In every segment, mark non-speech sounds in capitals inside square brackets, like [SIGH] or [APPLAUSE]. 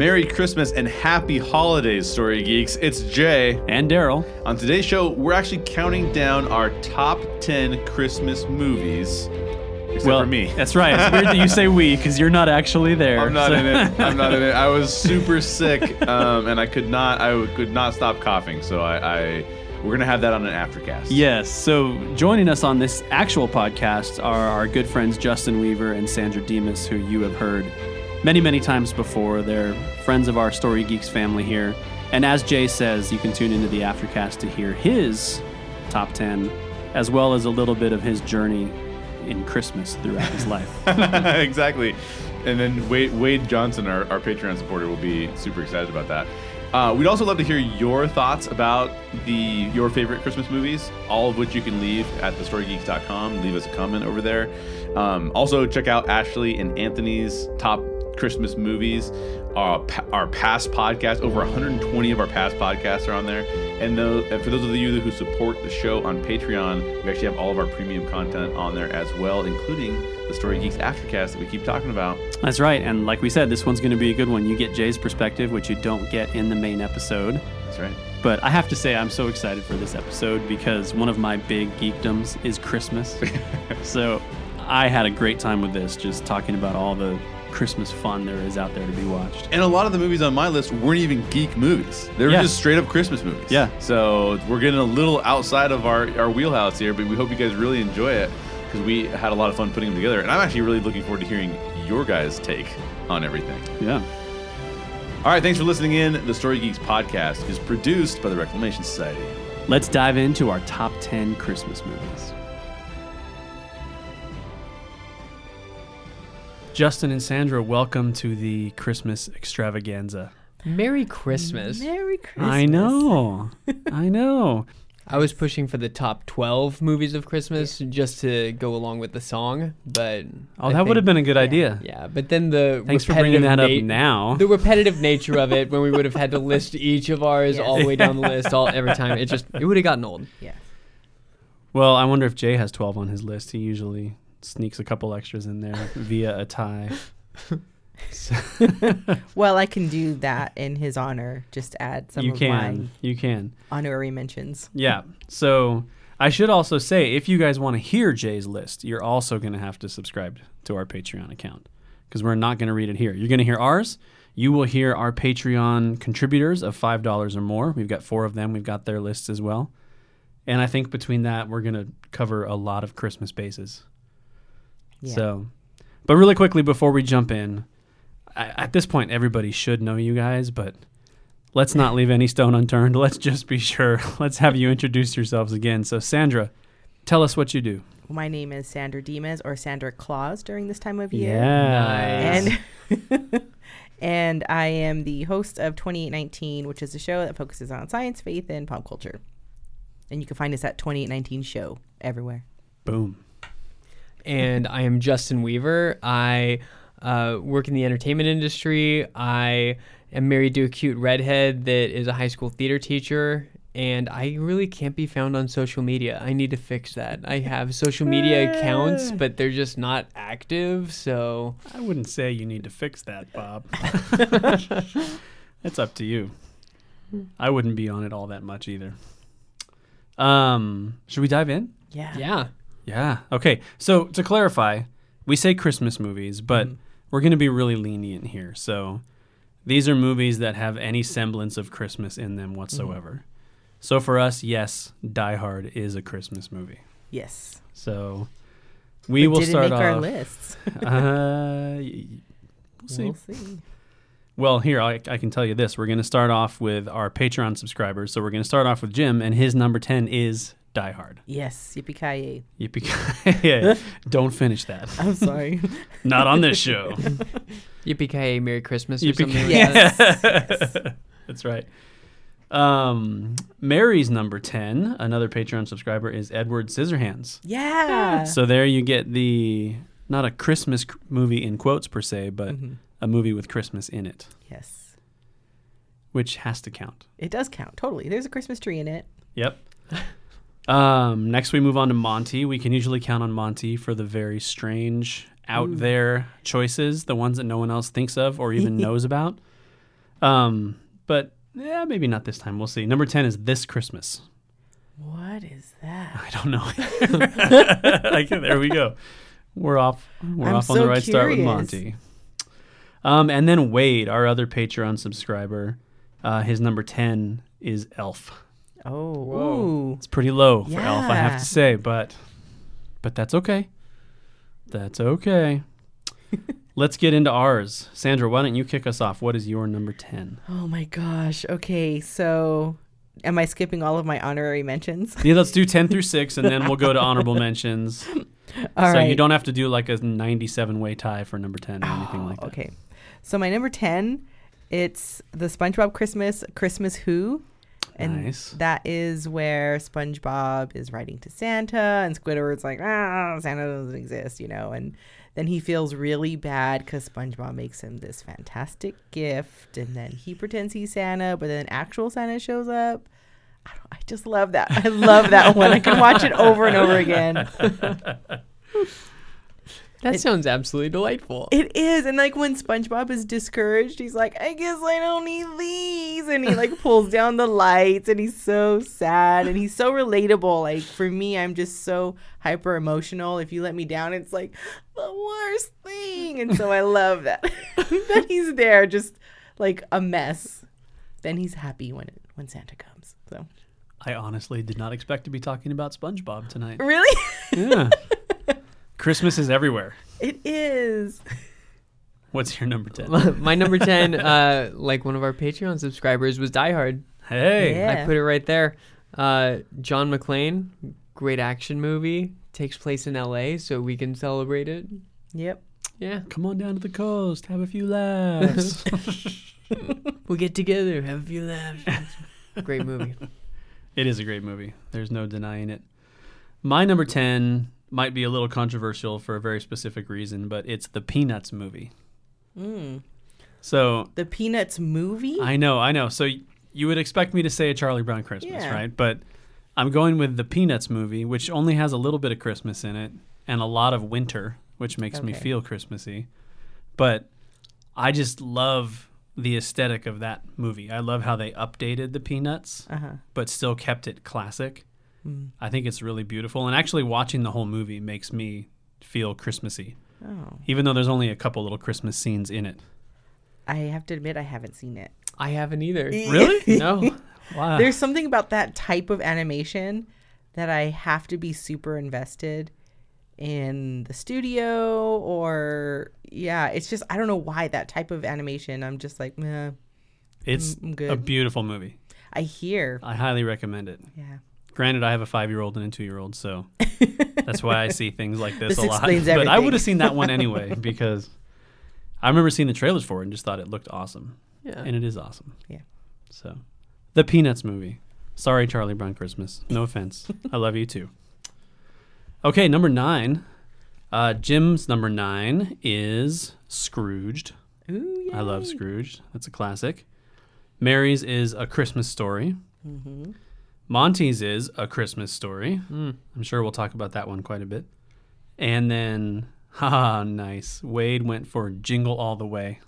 Merry Christmas and Happy Holidays, Story Geeks. It's Jay. And Daryl. On today's show, we're actually counting down our top 10 Christmas movies. Except well, for me. That's right. It's weird that you say we because you're not actually there. I'm not so- in it. I'm not in it. I was [LAUGHS] super sick, um, and I could not. I could not stop coughing. So I, I we're gonna have that on an aftercast. Yes. So joining us on this actual podcast are our good friends Justin Weaver and Sandra Demas, who you have heard many, many times before. They're friends of our Story Geeks family here. And as Jay says, you can tune into the aftercast to hear his top 10, as well as a little bit of his journey in Christmas throughout his [LAUGHS] life. exactly. And then Wade, Wade Johnson, our, our Patreon supporter, will be super excited about that. Uh, we'd also love to hear your thoughts about the your favorite Christmas movies, all of which you can leave at thestorygeeks.com. Leave us a comment over there. Um, also, check out Ashley and Anthony's top Christmas movies. Our, our past podcast, over 120 of our past podcasts are on there. And, and for those of you who support the show on Patreon, we actually have all of our premium content on there as well, including the Story Geeks Aftercast that we keep talking about. That's right. And like we said, this one's going to be a good one. You get Jay's perspective, which you don't get in the main episode. That's right. But I have to say, I'm so excited for this episode because one of my big geekdoms is Christmas. [LAUGHS] so I had a great time with this, just talking about all the Christmas fun there is out there to be watched. And a lot of the movies on my list weren't even geek movies. They were Yeah. just straight up Christmas movies. Yeah. So we're getting a little outside of our, our wheelhouse here, but we hope you guys really enjoy it because we had a lot of fun putting them together. And I'm actually really looking forward to hearing your guys' take on everything. Yeah. All right, thanks for listening in. The Story Geeks podcast is produced by the Reclamation Society. Let's dive into our top 10 Christmas movies. Justin and Sandra, welcome to the Christmas extravaganza. Merry Christmas. Merry Christmas. I know. [LAUGHS] I know. I was pushing for the top 12 movies of Christmas just to go along with the song, but Oh, I that would have been a good idea. Yeah, but then the Thanks for bringing repetitive that up na- now. The repetitive nature of it when we would have had to list [LAUGHS] each of ours Yes. all the way down the list all every time it just it would have gotten old. Yeah. Well, I wonder if Jay has 12 on his list. He usually sneaks a couple extras in there [LAUGHS] via a tie. [LAUGHS] Well, I can do that in his honor. Just add some you of can. You can. honorary mentions. Yeah. So I should also say if you guys want to hear Jay's list, you're also going to have to subscribe to our Patreon account because we're not going to read it here. You're going to hear ours. You will hear our Patreon contributors of $5 or more. We've got four of them. We've got their lists as well. And I think between that, we're going to cover a lot of Christmas bases. Yeah. So, but really quickly before we jump in, I, at this point, everybody should know you guys, but let's not leave any stone unturned. [LAUGHS] Let's just be sure. [LAUGHS] Let's have you introduce yourselves again. So, Sandra, tell us what you do. My name is Sandra Demas or Sandra Claus during this time of year. Yeah. And [LAUGHS] and I am the host of 2819, which is a show that focuses on science, faith, and pop culture. And you can find us at 2819 Show everywhere. Boom. And I am Justin Weaver. I uh, work in the entertainment industry. I am married to a cute redhead that is a high school theater teacher. And I really can't be found on social media. I need to fix that. I have social media accounts, but they're just not active. So I wouldn't say you need to fix that, Bob. [LAUGHS] it's up to you. I wouldn't be on it all that much either. Um, should we dive in? Yeah. yeah, Yeah. Okay. So to clarify, we say Christmas movies, but we're going to be really lenient here. So these are movies that have any semblance of Christmas in them whatsoever. So for us, yes, Die Hard is a Christmas movie. Yes. So we But will did it start make our lists? [LAUGHS] Uh, we'll see. We'll see. Well, here I, I can tell you this: we're going to start off with our Patreon subscribers. So we're going to start off with Jim, and his number ten is Die Hard. Yes. Yippee ki yay! Yippee! yeah, [LAUGHS] don't finish that. [LAUGHS] I'm sorry. Not on this show. [LAUGHS] Yippee ki Merry Christmas or Yippee something. like Yes. that. That's right. Um, Mary's number ten, another Patreon subscriber, is Edward Scissorhands. yeah. So there you get the not a Christmas c- movie in quotes per se, but Mhm. a movie with Christmas in it, Yes. which has to count. It does count. Totally. There's a Christmas tree in it. Yep. Um, next, we move on to Monty. We can usually count on Monty for the very strange, out there choices, the ones that no one else thinks of or even [LAUGHS] knows about. Um, but yeah, maybe not this time. We'll see. Number 10 is This Christmas. What is that? I don't know. [LAUGHS] like, there we go. We're off. We're I'm off on the so right start with. Monty. Um, and then Wade, our other Patreon subscriber, uh, his number 10 is Elf. Oh, Whoa. ooh. It's pretty low for Elf, I have Yeah. to say, but but that's okay. That's okay. [LAUGHS] Let's get into ours. Sandra, why don't you kick us off? What is your number 10? Oh my gosh. Okay, so am I skipping all of my honorary mentions? Yeah, let's do 10 through [LAUGHS] 6 and then we'll go to honorable mentions. All so right. you don't have to do like a 97 way tie for number 10 or oh, anything like that. Okay. So my number 10, it's the SpongeBob Christmas Christmas Who. And Nice. that is where SpongeBob is writing to Santa and Squidward's like, "Ah, Santa doesn't exist," you know, and then he feels really bad cuz SpongeBob makes him this fantastic gift and then he pretends he's Santa, but then actual Santa shows up. I, don't, I just love that. I love that one. I can watch it over and over again. [LAUGHS] That It- sounds absolutely delightful. It is, and like when SpongeBob is discouraged, he's like, "I guess I don't need these," and he like pulls [LAUGHS] down the lights, and he's so sad, and he's so relatable. Like for me, I'm just so hyper emotional. If you let me down, it's like the worst thing, and so I love that [LAUGHS] that he's there, just like a mess. Then he's happy when it, when Santa comes. So I honestly did not expect to be talking about SpongeBob tonight. really, Yeah. [LAUGHS] Christmas is everywhere. it is. What's your number 10? My number [LAUGHS] 10, uh, like one of our Patreon subscribers, was Die Hard. Hey. Yeah. I put it right there. Uh, John McClane, great action movie, takes place in LA, so we can celebrate it. Yep. Yeah. Come on down to the coast, have a few laughs. [LAUGHS] [LAUGHS] We'll get together, have a few laughs. great movie. It is a great movie. There's no denying it. My number 10 might be a little controversial for a very specific reason, but it's the Peanuts movie. Mm. So The Peanuts movie. I know, I know. So y- you would expect me to say a Charlie Brown Christmas, Yeah. right? But I'm going with the Peanuts movie, which only has a little bit of Christmas in it and a lot of winter, which makes me feel Christmassy. But I just love the aesthetic of that movie. I love how they updated the Peanuts, uh huh. but still kept it classic. Mm. I think it's really beautiful. And actually, watching the whole movie makes me feel Christmassy, Oh. even though there's only a couple little Christmas scenes in it. I have to admit, I haven't seen it. I haven't either. [LAUGHS] Really? [LAUGHS] No. Wow. There's something about that type of animation that I have to be super invested in the studio or yeah, it's just I don't know why that type of animation. I'm just like, meh. it's I'm a beautiful movie. I hear. I highly recommend it. Yeah. Granted, I have a five year old and a two year old, so [LAUGHS] that's why I see things like this, This a lot. explains But I would have seen that one [LAUGHS] anyway because I remember seeing the trailers for it and just thought it looked awesome. Yeah. And it is awesome. Yeah. So, the Peanuts movie. Sorry, Charlie Brown Christmas. No offense. I love you too. Okay, number nine. Uh, Jim's number nine is Scrooged. Ooh, I love yay. Scrooged. That's a classic. Mary's is A Christmas Story. Mhm. Monty's is A Christmas Story. Mm. I'm sure we'll talk about that one quite a bit. And then, [LAUGHS] haha, nice. Wade went for Jingle All the Way,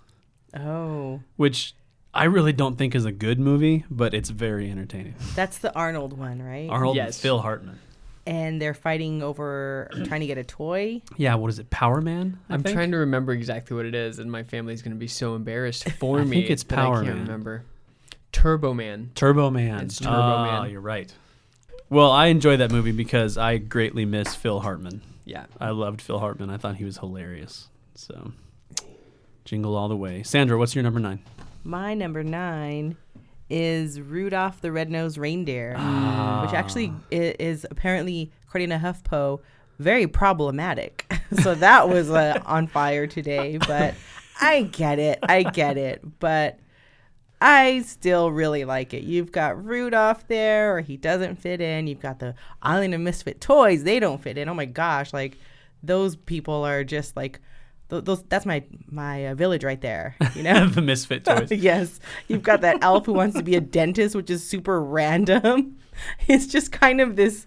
Oh, which I really don't think is a good movie, but it's very entertaining. that's the Arnold one, right? Arnold Yes. Phil Hartman. and they're fighting over [CLEARS THROAT] trying to get a toy. Yeah, what is it? Power Man? I I'm think? trying to remember exactly what it is, and my family's going to be so embarrassed [LAUGHS] for me. I think it's Power I can't Man. remember. Turbo Man. Turbo Man. It's Turbo oh, Man. you're right. Well, I enjoyed that movie because I greatly miss Phil Hartman. Yeah. I loved Phil Hartman. I thought he was hilarious. So, Jingle All the Way. Sandra, what's your number nine? My number nine is Rudolph the Red-Nosed Reindeer, Ah. which actually is apparently, according to HuffPo, very problematic. [LAUGHS] so that was uh, on fire today, but [LAUGHS] I get it. I get it. But I still really like it. You've got Rudolph there, or he doesn't fit in. You've got the Island of Misfit Toys. They don't fit in. Oh my gosh. Like, those people are just like, th- those, that's my, my uh, village right there, you know? [LAUGHS] the Misfit Toys. [LAUGHS] yes. You've got that elf who wants to be a dentist, which is super random. [LAUGHS] It's just kind of this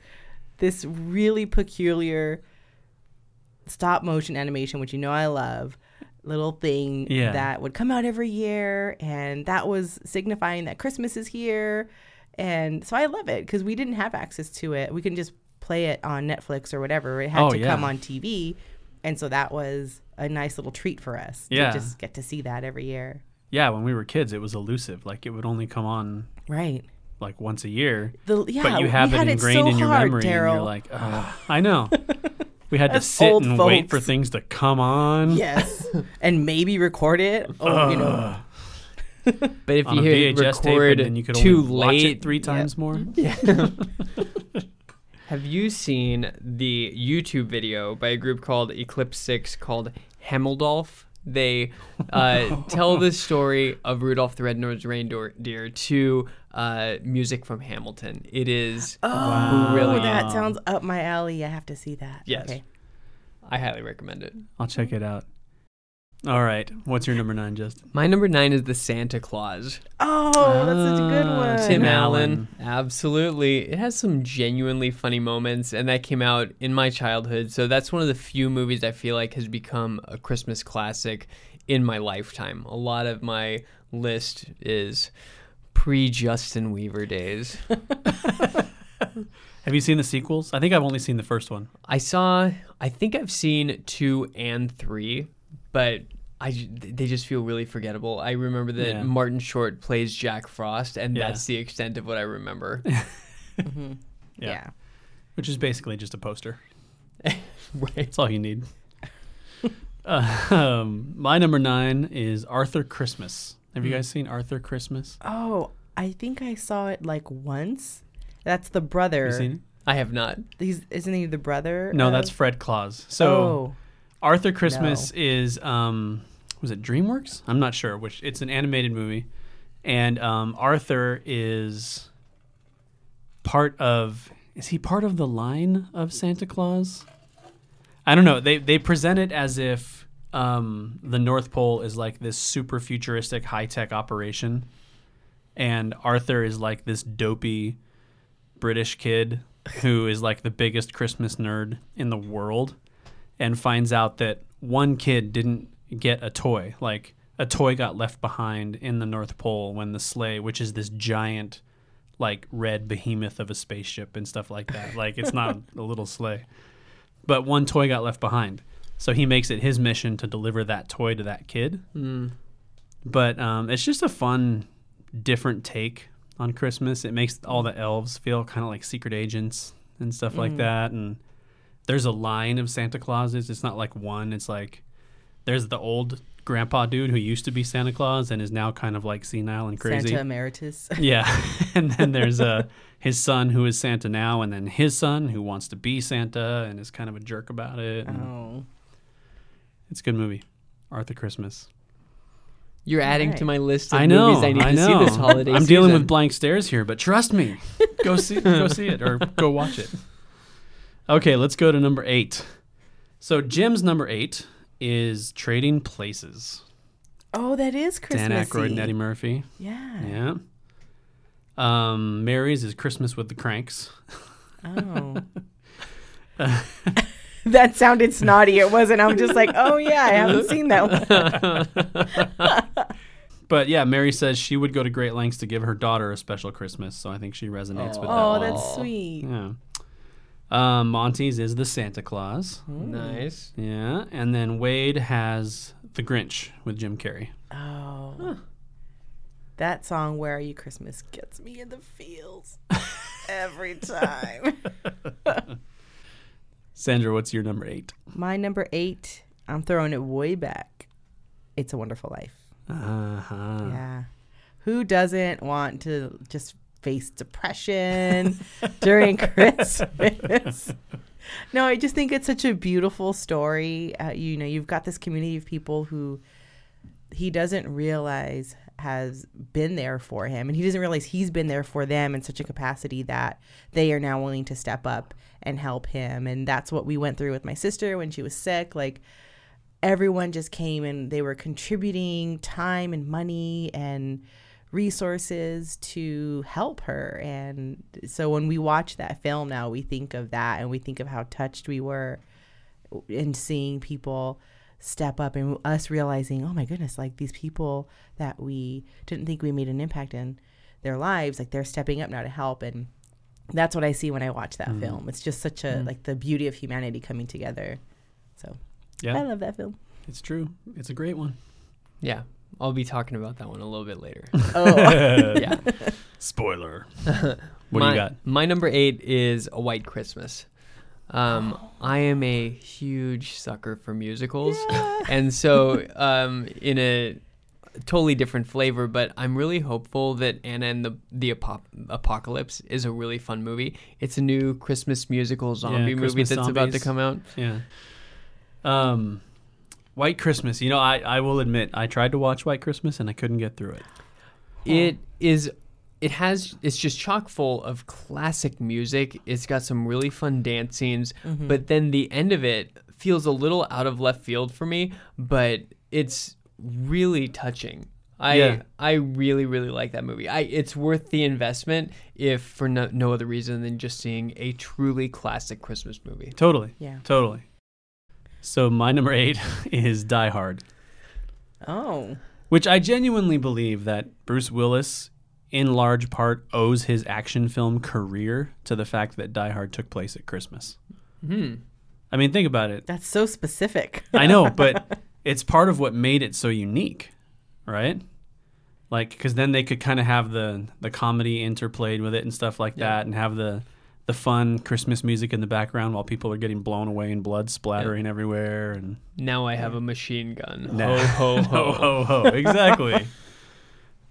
this really peculiar stop motion animation, which you know I love. Little thing Yeah. that would come out every year, and that was signifying that Christmas is here. And so I love it because we didn't have access to it. We couldn't just play it on Netflix or whatever. It had Oh, to yeah. come on TV, and so that was a nice little treat for us Yeah. to just get to see that every year. Yeah, when we were kids, it was elusive. Like it would only come on Right. like once a year. The, yeah, but you have it ingrained so in your hard, memory, and you're like. I know. [LAUGHS] We had to Us sit old and wait for things to come on. Yes, and maybe record it. Oh, you know, But if on you a it VHS tape, record and then you could too only watch late, it three times more. [LAUGHS] [LAUGHS] Have you seen the YouTube video by a group called Eclipse Six called Hamildolph? They uh, [LAUGHS] tell the story of Rudolph the Red-Nosed Reindeer to uh, music from Hamilton. It is oh, really that sounds up my alley. I have to see that. Yes. Okay. I highly recommend it. I'll check it out. All right, what's your number nine, Justin? My number nine is the Santa Claus. Oh, that's such a good Ah, one. Tim Tim Allen. Allen. Absolutely. It has some genuinely funny moments, and that came out in my childhood. So that's one of the few movies I feel like has become a Christmas classic in my lifetime. A lot of my list is pre Justin Weaver days. [LAUGHS] Have you seen the sequels? I think I've only seen the first one. I saw, I think I've seen two and three, but. I they just feel really forgettable. I remember that Yeah. Martin Short plays Jack Frost, and Yeah. that's the extent of what I remember. [LAUGHS] Mm-hmm. Yeah. Yeah. Which is basically just a poster. [LAUGHS] right. That's all you need. uh, um, my number nine is Arthur Christmas. Have you guys seen Arthur Christmas? Oh, I think I saw it like once. That's the brother. Have you seen it? I have not. He's isn't he the brother? No, of- that's Fred Claus. So oh, Arthur Christmas is um was it DreamWorks? I'm not sure which it's an animated movie. And um Arthur is part of is he part of the line of Santa Claus? I don't know. They they present it as if um the North Pole is like this super futuristic high-tech operation and Arthur is like this dopey British kid who is like the biggest Christmas nerd in the world and finds out that one kid didn't get a toy. Like a toy got left behind in the North Pole when the sleigh, which is this giant, like red behemoth of a spaceship and stuff like that. Like it's not [LAUGHS] a little sleigh, but one toy got left behind. So he makes it his mission to deliver that toy to that kid. Mm. But um, it's just a fun, different take on Christmas. It makes all the elves feel kind of like secret agents and stuff like that. And there's a line of Santa Clauses. It's not like one. It's like there's the old grandpa dude who used to be Santa Claus and is now kind of like senile and crazy. Santa Emeritus. [LAUGHS] Yeah, [LAUGHS] and then there's uh, his son who is Santa now, and then his son who wants to be Santa and is kind of a jerk about it. and oh, It's a good movie, Arthur Christmas. You're adding to my list of I know. movies I need I to know. see this holiday I'm dealing with blank stares here, but trust me, go see go [LAUGHS] see it or go watch it. Okay, let's go to number eight. So Jim's number eight is Trading Places. oh, that is Christmas. Dan Aykroyd and Eddie Murphy. Yeah. Yeah. Um, Mary's is Christmas with the Cranks. Oh. [LAUGHS] [LAUGHS] that sounded snotty. It wasn't. I'm just like, oh yeah, I haven't [LAUGHS] seen that one. [LAUGHS] But yeah, Mary says she would go to great lengths to give her daughter a special Christmas, so I think she resonates with that. Oh, that's Aw. sweet. Yeah. Um, Monty's is the Santa Claus. nice. Yeah, and then Wade has the Grinch with Jim Carrey. Oh. That song, Where Are You Christmas, gets me in the feels every time. Sandra, what's your number eight? My number eight, I'm throwing it way back. It's a Wonderful Life. Uh huh. Yeah. Who doesn't want to just face depression [LAUGHS] during Christmas? [LAUGHS] No, I just think it's such a beautiful story. Uh, you know, you've got this community of people who he doesn't realize has been there for him, and he doesn't realize he's been there for them in such a capacity that they are now willing to step up and help him. And that's what we went through with my sister when she was sick. Like, everyone just came and they were contributing time and money and resources to help her. And so when we watch that film now, we think of that and we think of how touched we were in seeing people step up and us realizing, oh my goodness, like these people that we didn't think we made an impact in their lives, like they're stepping up now to help. And that's what I see when I watch that mm-hmm. film. It's just such a, mm-hmm. like the beauty of humanity coming together. So yeah. I love that film. it's true. It's a great one. Yeah, I'll be talking about that one a little bit later. Oh, [LAUGHS] [LAUGHS] yeah. Spoiler. [LAUGHS] What my, do you got? My number eight is A White Christmas. Um, I am a huge sucker for musicals, [LAUGHS] and so um, in a totally different flavor. But I'm really hopeful that Anna and the the Apo- Apocalypse is a really fun movie. It's a new Christmas musical zombie movie Christmas that's about to come out. Yeah. Um, White Christmas. You know, I, I will admit, I tried to watch White Christmas and I couldn't get through it. It is. It has. It's just chock full of classic music. It's got some really fun dance scenes, mm-hmm. but then the end of it feels a little out of left field for me. But it's really touching. I Yeah. I really really like that movie. I it's worth the investment if for no, no other reason than just seeing a truly classic Christmas movie. Totally. yeah. Totally. So my number eight [LAUGHS] is Die Hard, Oh, which I genuinely believe that Bruce Willis, in large part, owes his action film career to the fact that Die Hard took place at Christmas. Hmm. I mean, think about it. that's so specific. I know, [LAUGHS] but it's part of what made it so unique, right? Like, because then they could kind of have the the comedy interplayed with it and stuff like Yeah. that, and have the the fun Christmas music in the background while people are getting blown away and blood splattering everywhere and Now I have a machine gun. Nah. Ho ho ho [LAUGHS] ho. ho ho exactly. [LAUGHS]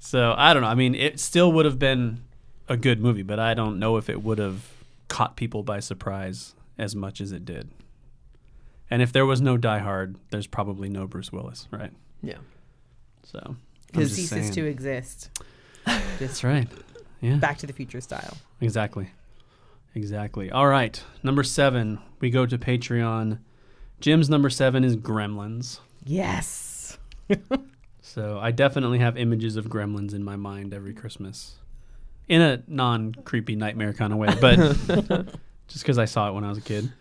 so I don't know. I mean, it still would have been a good movie, but I don't know if it would have caught people by surprise as much as it did. And if there was no Die Hard, there's probably no Bruce Willis, right? Yeah. So I'm It ceases saying. to exist. [LAUGHS] That's right. Yeah. Back to the Future style. Exactly. Exactly. All right. Number seven, we go to Patreon. Jim's number seven is Gremlins. Yes. [LAUGHS] So I definitely have images of gremlins in my mind every Christmas. In a non creepy nightmare kind of way, but [LAUGHS] just because I saw it when I was a kid.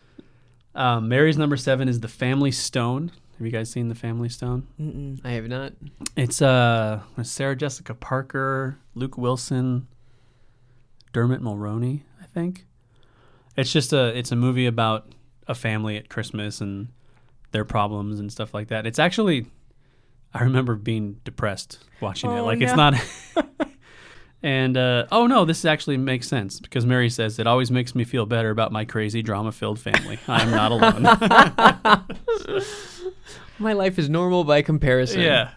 Um, Mary's number seven is The Family Stone. Have you guys seen The Family Stone? Mm-mm. I have not. It's uh, with Sarah Jessica Parker, Luke Wilson, Dermot Mulroney, I think. It's just a it's a movie about a family at Christmas and their problems and stuff like that. It's actually I remember being depressed watching it. Oh, Like it's not [LAUGHS] [LAUGHS] And uh, oh no, this actually makes sense because Mary says it always makes me feel better about my crazy drama-filled family. I'm not alone. [LAUGHS] My life is normal by comparison. yeah.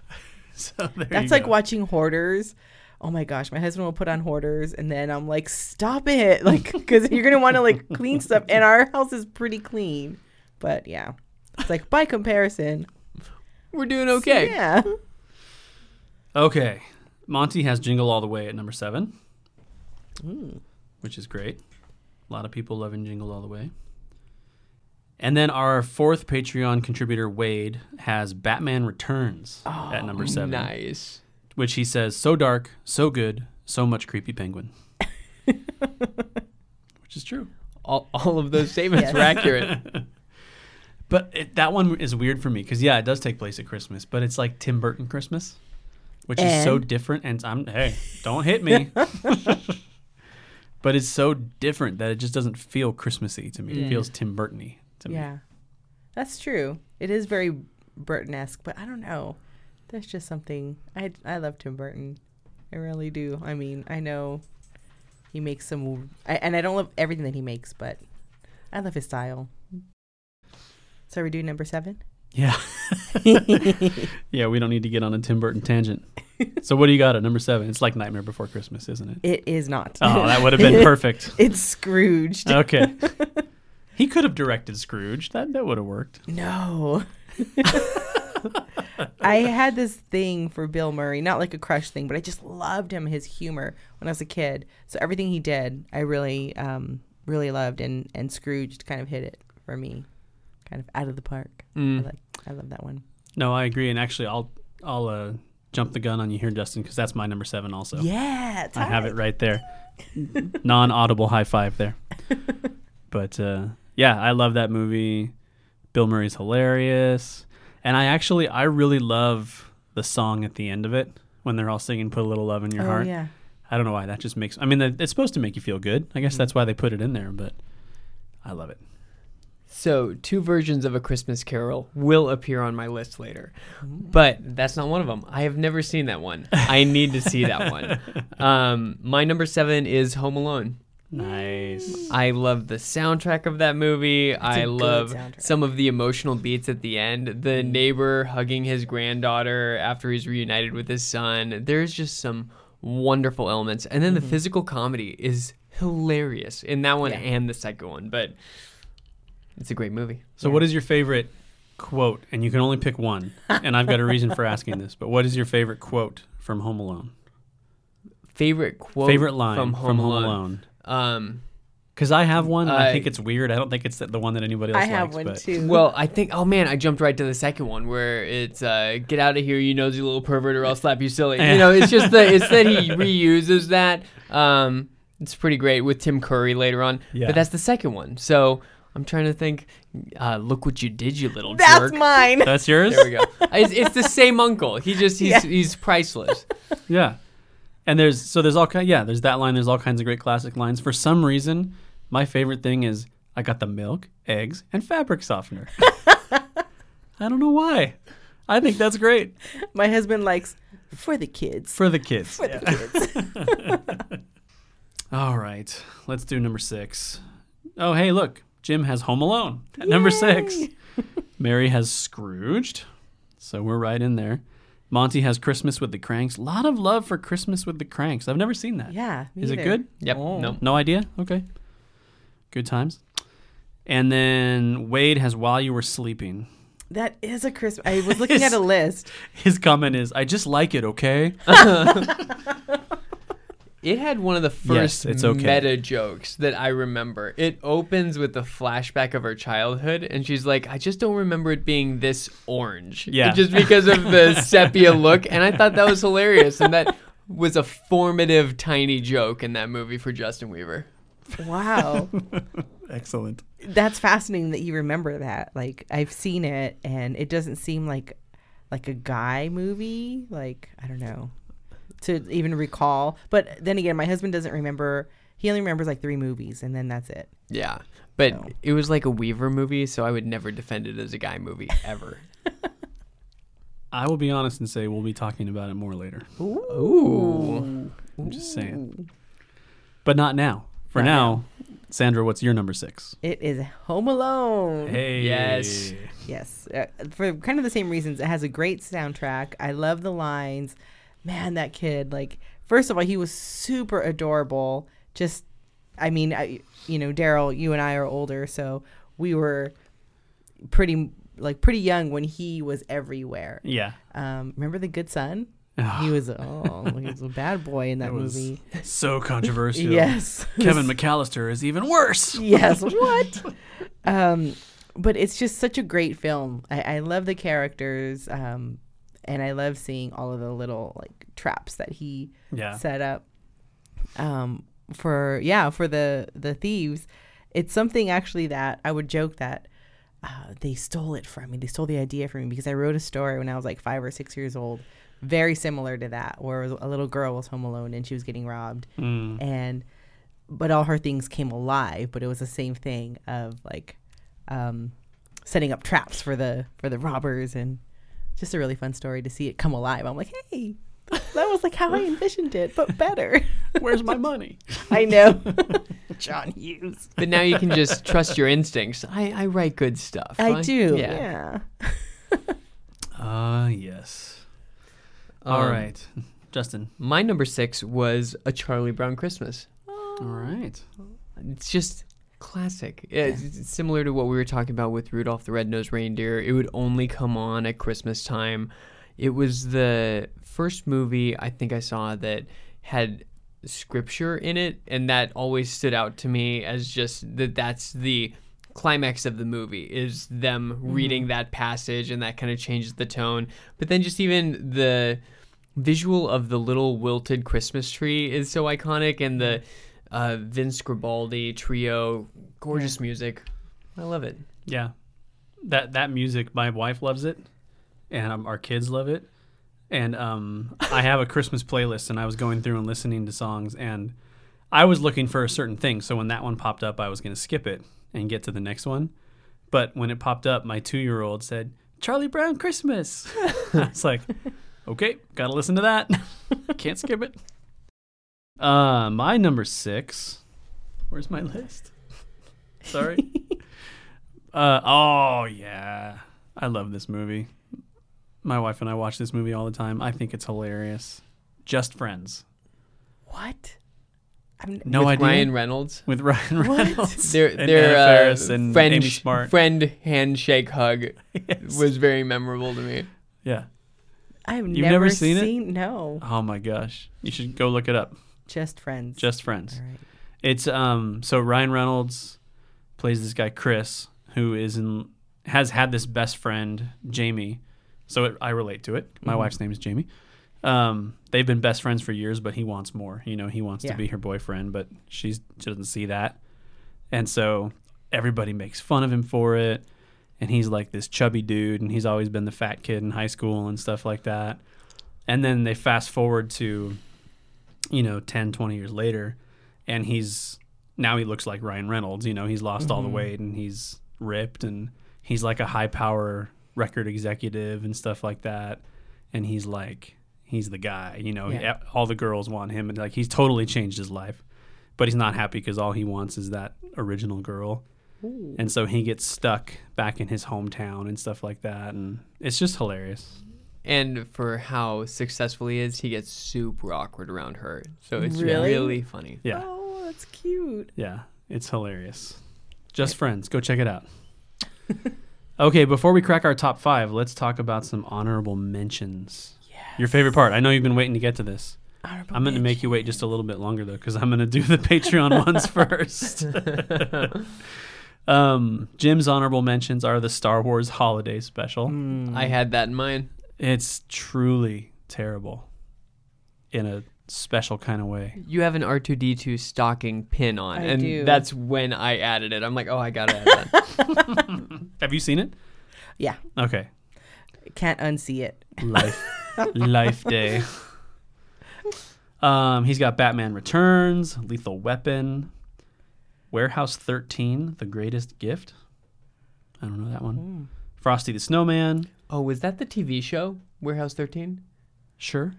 So there That's you like go. watching Hoarders. Oh my gosh, my husband will put on Hoarders, and then I'm like, stop it, like, because you're gonna want to like clean stuff, and our house is pretty clean, but yeah, it's like by comparison, We're doing okay. Yeah. [LAUGHS] Okay. Monty has Jingle All the Way at number seven, Mm. which is great. A lot of people loving Jingle All the Way. And then our fourth Patreon contributor, Wade, has Batman Returns at number seven, Nice. which he says, so dark, so good, so much creepy penguin. [LAUGHS] which is true. All, all of those statements Yes. were [LAUGHS] accurate. But it, that one is weird for me because, yeah, it does take place at Christmas, but it's like Tim Burton Christmas, which is so different. And I'm, hey, don't hit me. [LAUGHS] but it's so different that it just doesn't feel Christmassy to me. It feels Tim Burton y to me. Yeah, that's true. It is very Burton-esque, but I don't know. There's just something I I love Tim Burton. I really do. I mean, I know he makes some, I, and I don't love everything that he makes, but I love his style. So we doing number seven? Yeah. [LAUGHS] yeah, we don't need to get on a Tim Burton tangent. So what do you got at number seven? It's like Nightmare Before Christmas, isn't it? It is not. Oh, that [LAUGHS] would have been perfect. it's Scrooged. Okay. [LAUGHS] He could have directed Scrooge. That that would have worked. No. I had this thing for Bill Murray, not like a crush thing, but I just loved him, his humor when I was a kid. So everything he did, I really, um, really loved, and and Scrooge kind of hit it for me, kind of out of the park. I Mm. like, I love that one. No, I agree. And actually, I'll I'll uh, jump the gun on you here, Justin, because that's my number seven also. yeah, I have it right there. [LAUGHS] Non-audible high five there. [LAUGHS] but uh, yeah, I love that movie. Bill Murray's hilarious. And I actually, I really love the song at the end of it when they're all singing "Put a Little Love in Your oh Heart." yeah. I don't know why that just makes. I mean, it's supposed to make you feel good. I guess Mm-hmm. that's why they put it in there. But I love it. So, two versions of A Christmas Carol will appear on my list later. But that's not one of them. I have never seen that one. I need to see that one. [LAUGHS] Um, my number seven is Home Alone. Nice. I love the soundtrack of that movie. I good love soundtrack. some of the emotional beats at the end. The neighbor hugging his granddaughter after he's reunited with his son. There's just some wonderful elements. And then the physical comedy is hilarious in that one Yeah. and the second one. But it's a great movie. So, what is your favorite quote? And you can only pick one. And I've got a reason for asking this. But what is your favorite quote from Home Alone? Favorite quote favorite line from Home Alone. Alone. Um, Because I have one. and I I- think it's weird. I don't think it's the, the one that anybody else I have likes. one but too. well, I think. Oh man, I jumped right to the second one where it's uh, "Get out of here, you nosy little pervert, or I'll slap you silly." You know, it's just that it's that he [LAUGHS] reuses that. Um, it's pretty great with Tim Curry later on. Yeah. But that's the second one. So I'm trying to think. Uh, Look what you did, you little girl. That's jerk. mine. That's yours. There we go. [LAUGHS] It's, it's the same uncle. He just he's Yeah. he's priceless. [LAUGHS] Yeah. And there's so there's all kind yeah, there's that line, there's all kinds of great classic lines. For some reason, my favorite thing is I got the milk, eggs, and fabric softener. [LAUGHS] I don't know why. I think that's great My husband likes for the kids. for the kids. For the kids. All right. Let's do number 6. Oh, hey, look. Jim has Home Alone at number 6. [LAUGHS] Mary has Scrooged. So we're right in there. Monty has Christmas with the Cranks. A lot of love for Christmas with the Cranks. I've never seen that. yeah. me Is it good? Yep. Oh. No. No idea? Okay. Good times. And then Wade has While You Were Sleeping. That is a Christmas. I was looking at a [LAUGHS] list. His comment is, I just like it, okay? [LAUGHS] It had one of the Yes, first it's okay. meta jokes that I remember. It opens with a flashback of her childhood, and she's like, "I just don't remember it being this orange." Yeah. just because of the [LAUGHS] sepia look, and I thought that was hilarious, and that was a formative tiny joke in that movie for Justin Weaver. Wow. [LAUGHS] Excellent. That's fascinating that you remember that. Like I've seen it and it doesn't seem like like a guy movie. Like, I don't know. To even recall. But then again, my husband doesn't remember he only remembers like three movies and then that's it. Yeah, but No. it was like a Weaver movie, so I would never defend it as a guy movie ever. [LAUGHS] I will be honest and say we'll be talking about it more later. Ooh. I'm just saying. But not now. For Not now, Sandra, what's your number six? It is Home Alone. Hey. Yes. Yes, uh, for kind of the same reasons. It has a great soundtrack. I love the lines. Man, that kid, like, first of all, he was super adorable. Just, I mean, I, you know, Daryl, you and I are older, so we were pretty, like, pretty young when he was everywhere. Yeah. Um, remember The Good Son? He was, oh, he was a bad boy in [LAUGHS] that movie. so controversial. Yes. Kevin McCallister is even worse. yes [LAUGHS] what um but it's just such a great film i, I love the characters um and i love seeing all of the little like traps that he Yeah. set up um for yeah for the the thieves it's something actually that i would joke that uh, they stole it from me they stole the idea from me because i wrote a story when i was like five or six years old very similar to that where a little girl was home alone and she was getting robbed Mm. and but all her things came alive but it was the same thing of like um setting up traps for the for the robbers and just a really fun story to see it come alive i'm like hey that was like how i envisioned it but better [LAUGHS] Where's my money? i know [LAUGHS] john hughes But now you can just trust your instincts. I, I write good stuff. i do Yeah. yeah, Ah, yes. All Um, right. Justin. My number six was A Charlie Brown Christmas. All right. It's just classic. It's, it's similar to what we were talking about with Rudolph the Red-Nosed Reindeer. It would only come on at Christmas time. It was the first movie I think I saw that had scripture in it, and that always stood out to me as just that. That's the climax of the movie is them mm-hmm. reading that passage, and that kind of changes the tone. But then just even the visual of the little wilted Christmas tree is so iconic, and the mm-hmm. Uh, Vince Guaraldi trio, gorgeous music. I love it. Yeah. That that music, my wife loves it. and um, our kids love it. And um, I have a Christmas playlist, and I was going through and listening to songs, and I was looking for a certain thing. So when that one popped up, I was going to skip it and get to the next one. But when it popped up, my two year old said, Charlie Brown Christmas. [LAUGHS] I was like, okay, got to listen to that. [LAUGHS] Can't skip it. Uh, my number six. Where's my list? [LAUGHS] Sorry. uh, oh, yeah. I love this movie. My wife and I watch this movie all the time. I think it's hilarious. Just Friends. What? I'm, No With idea. Ryan Reynolds. With Ryan What? Reynolds. Their and their Anna uh, Faris and friend Amy Smart. friend handshake hug [LAUGHS] Yes. was very memorable to me. yeah. I've You've never, never seen seen it? No, Oh my gosh. You should go look it up. Just friends. Just Friends. All right. It's um so Ryan Reynolds plays this guy Chris who is in has had this best friend Jamie. So it, I relate to it. My Mhm. wife's name is Jamie. Um, they've been best friends for years, but he wants more. You know, he wants Yeah. to be her boyfriend, but she's, she doesn't see that. And so everybody makes fun of him for it. And he's like this chubby dude, and he's always been the fat kid in high school and stuff like that. And then they fast forward to, you know, 10, 20 years later, and he's now he looks like Ryan Reynolds. You know, he's lost all the Mhm. weight and he's ripped, and he's like a high power record executive and stuff like that. And he's like, he's the guy. You know, Yeah. all the girls want him, and like he's totally changed his life. But he's not happy because all he wants is that original girl Ooh. and so he gets stuck back in his hometown and stuff like that and it's just hilarious And for how successful he is, he gets super awkward around her. So it's Really? really funny. yeah Oh, that's cute. yeah it's hilarious just friends go check it out [LAUGHS] okay before we crack our top five let's talk about some honorable mentions Yeah. your favorite part i know you've been waiting to get to this Honorable i'm going to make you wait just a little bit longer though because i'm going to do the [LAUGHS] patreon ones [LAUGHS] first um, jim's honorable mentions are the star wars holiday special Mm. I had that in mind. It's truly terrible in a special kind of way. You have an R2D2 stocking pin on, I and do. that's when I added it. I'm like, oh, I gotta add that. [LAUGHS] Have you seen it? Yeah, Okay. can't unsee it. Life [LAUGHS] Life Day. Um, he's got Batman Returns, Lethal Weapon, Warehouse 13, The Greatest Gift. I don't know that one. Mm. Frosty the Snowman. Oh, was that the TV show Warehouse 13? Sure.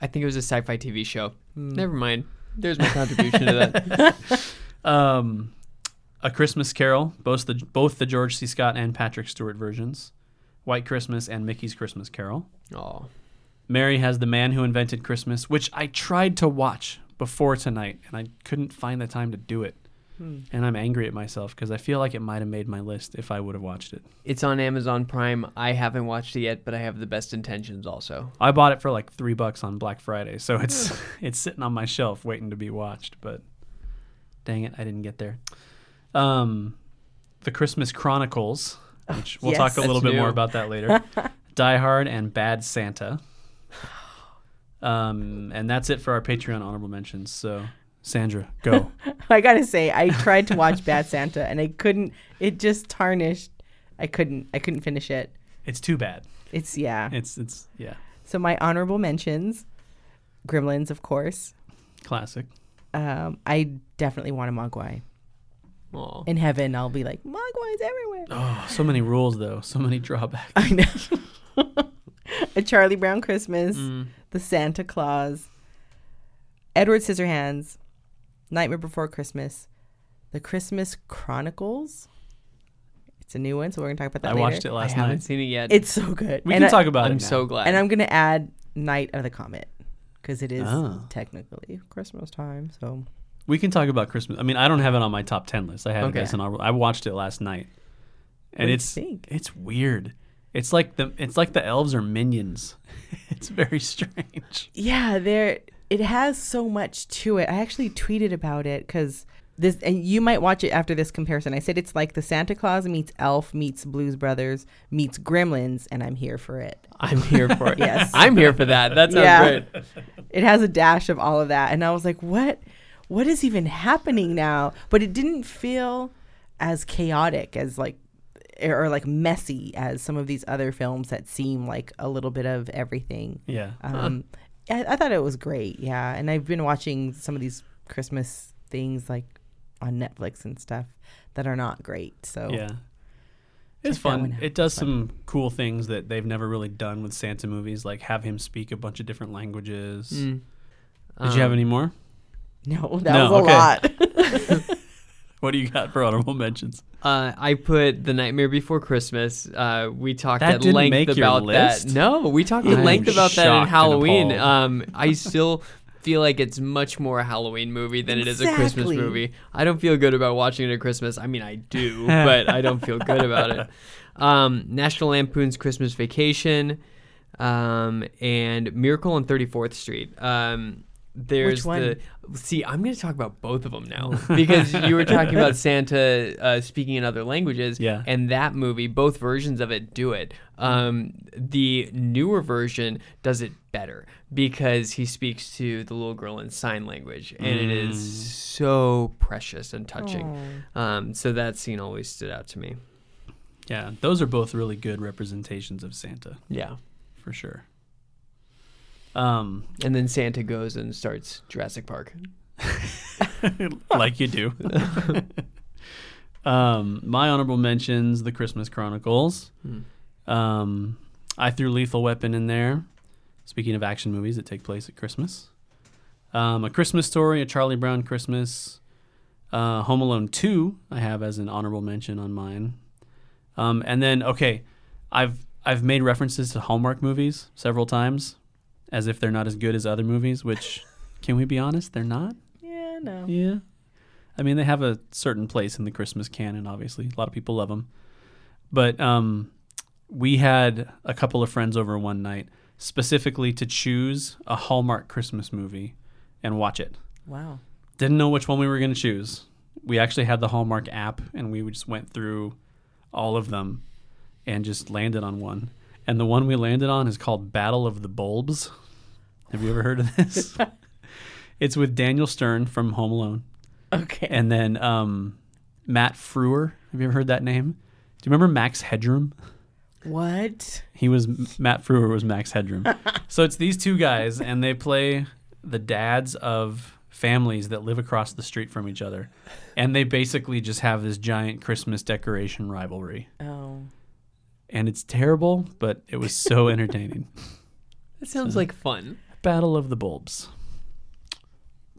I think it was a sci-fi TV show. Mm. Never mind. There's my [LAUGHS] contribution to that. [LAUGHS] Um, A Christmas Carol, both the both the George C. Scott and Patrick Stewart versions. White Christmas and Mickey's Christmas Carol. Oh, Mary has The Man Who Invented Christmas, which I tried to watch before tonight and I couldn't find the time to do it. Hmm. And I'm angry at myself because I feel like it might have made my list if I would have watched it. it's on Amazon Prime. I haven't watched it yet, but I have the best intentions also. I bought it for like three bucks on Black Friday, so [LAUGHS] it's it's sitting on my shelf waiting to be watched. But dang it, I didn't get there. Um, the Christmas Chronicles, which we'll yes. talk a little bit new. more about that later. [LAUGHS] Die Hard and Bad Santa. [SIGHS] Um, and that's it for our Patreon honorable mentions. So, Sandra, go. [LAUGHS] I gotta say, I tried to watch Bad Santa and I couldn't. It just tarnished. I couldn't. I couldn't finish it. it's too bad. It's yeah. It's it's yeah, So my honorable mentions, Gremlins, of course. classic. Um, I definitely want a Mogwai. Oh, In heaven, I'll be like Mogwais everywhere. Oh, so many rules though, so many drawbacks. I know. [LAUGHS] a Charlie Brown Christmas, Mm. the Santa Claus, Edward Scissorhands, Nightmare Before Christmas, the Christmas Chronicles. It's a new one, so we're gonna talk about that I later. watched it I last haven't seen it yet. It's so good. We and can I, talk about it. I'm so glad. And I'm gonna add Night of the Comet because it is Oh. technically Christmas time. So We can talk about Christmas. I mean, I don't have it on my top ten list. I have Okay. it as an. I watched it last night, What and do you it's think? it's weird. It's like the it's like the elves are minions. [LAUGHS] it's very strange. yeah, there it has so much to it. I actually tweeted about it because this, and you might watch it after this comparison. I said it's like the Santa Claus meets Elf meets Blues Brothers meets Gremlins, and I'm here for it. I'm here for it. [LAUGHS] Yes. I'm here for that. That sounds Yeah. great. [LAUGHS] It has a dash of all of that, and I was like, what? What is even happening now? But it didn't feel as chaotic as like or like messy as some of these other films that seem like a little bit of everything. Yeah. Um, I, I thought it was great. Yeah, and I've been watching some of these Christmas things like on Netflix and stuff that are not great. So Yeah. It's Check that one fun. It does fun. some cool things that they've never really done with Santa movies, like have him speak a bunch of different languages. Mm. Did you have Um, any more? no, that No, was a okay. lot. [LAUGHS] [LAUGHS] [LAUGHS] What do you got for honorable mentions? Uh, I put The Nightmare Before Christmas. Uh, we talked That at didn't length make your about list? that. No, we talked at length about that in Halloween. Um, I [LAUGHS] still feel like it's much more a Halloween movie than it is a Christmas movie. I don't feel good about watching it at Christmas. I mean, I do, [LAUGHS] but I don't feel good about it. Um, National Lampoon's Christmas Vacation, um, and Miracle on 34th Street. Um, there's one? the see. I'm going to talk about both of them now because you were talking about [LAUGHS] Santa uh, speaking in other languages, Yeah. and that movie, both versions of it do it. Um, the newer version does it better because he speaks to the little girl in sign language, and it is so precious and touching. Um, so that scene always stood out to me. Yeah, those are both really good representations of Santa, Yeah. for sure. Um, And then Santa goes and starts Jurassic Park. [LAUGHS] like you do. um, my honorable mentions: The Christmas Chronicles. Um, I threw Lethal Weapon in there. Speaking of action movies that take place at Christmas, um, A Christmas Story, A Charlie Brown Christmas, uh, Home Alone Two. I have as an honorable mention on mine. Um, and then okay, I've I've made references to Hallmark movies several times, as if they're not as good as other movies. Which, [LAUGHS] can we be honest, they're not. yeah, no. Yeah. I mean, they have a certain place in the Christmas canon, obviously. A lot of people love them. But um, we had a couple of friends over one night specifically to choose a Hallmark Christmas movie and watch it. Wow. Didn't know which one we were going to choose. We actually had the Hallmark app and we just went through all of them and just landed on one. And the one we landed on is called Battle of the Bulbs. Have you ever heard of this? [LAUGHS] it's with Daniel Stern from Home Alone. Okay. And then um, Matt Frewer. Have you ever heard that name? Do you remember Max Headroom? what? He was Matt Frewer was Max Headroom. [LAUGHS] so it's these two guys, and they play the dads of families that live across the street from each other, and they basically just have this giant Christmas decoration rivalry. Oh. And it's terrible, but it was so [LAUGHS] entertaining. That sounds like fun. Battle of the Bulbs.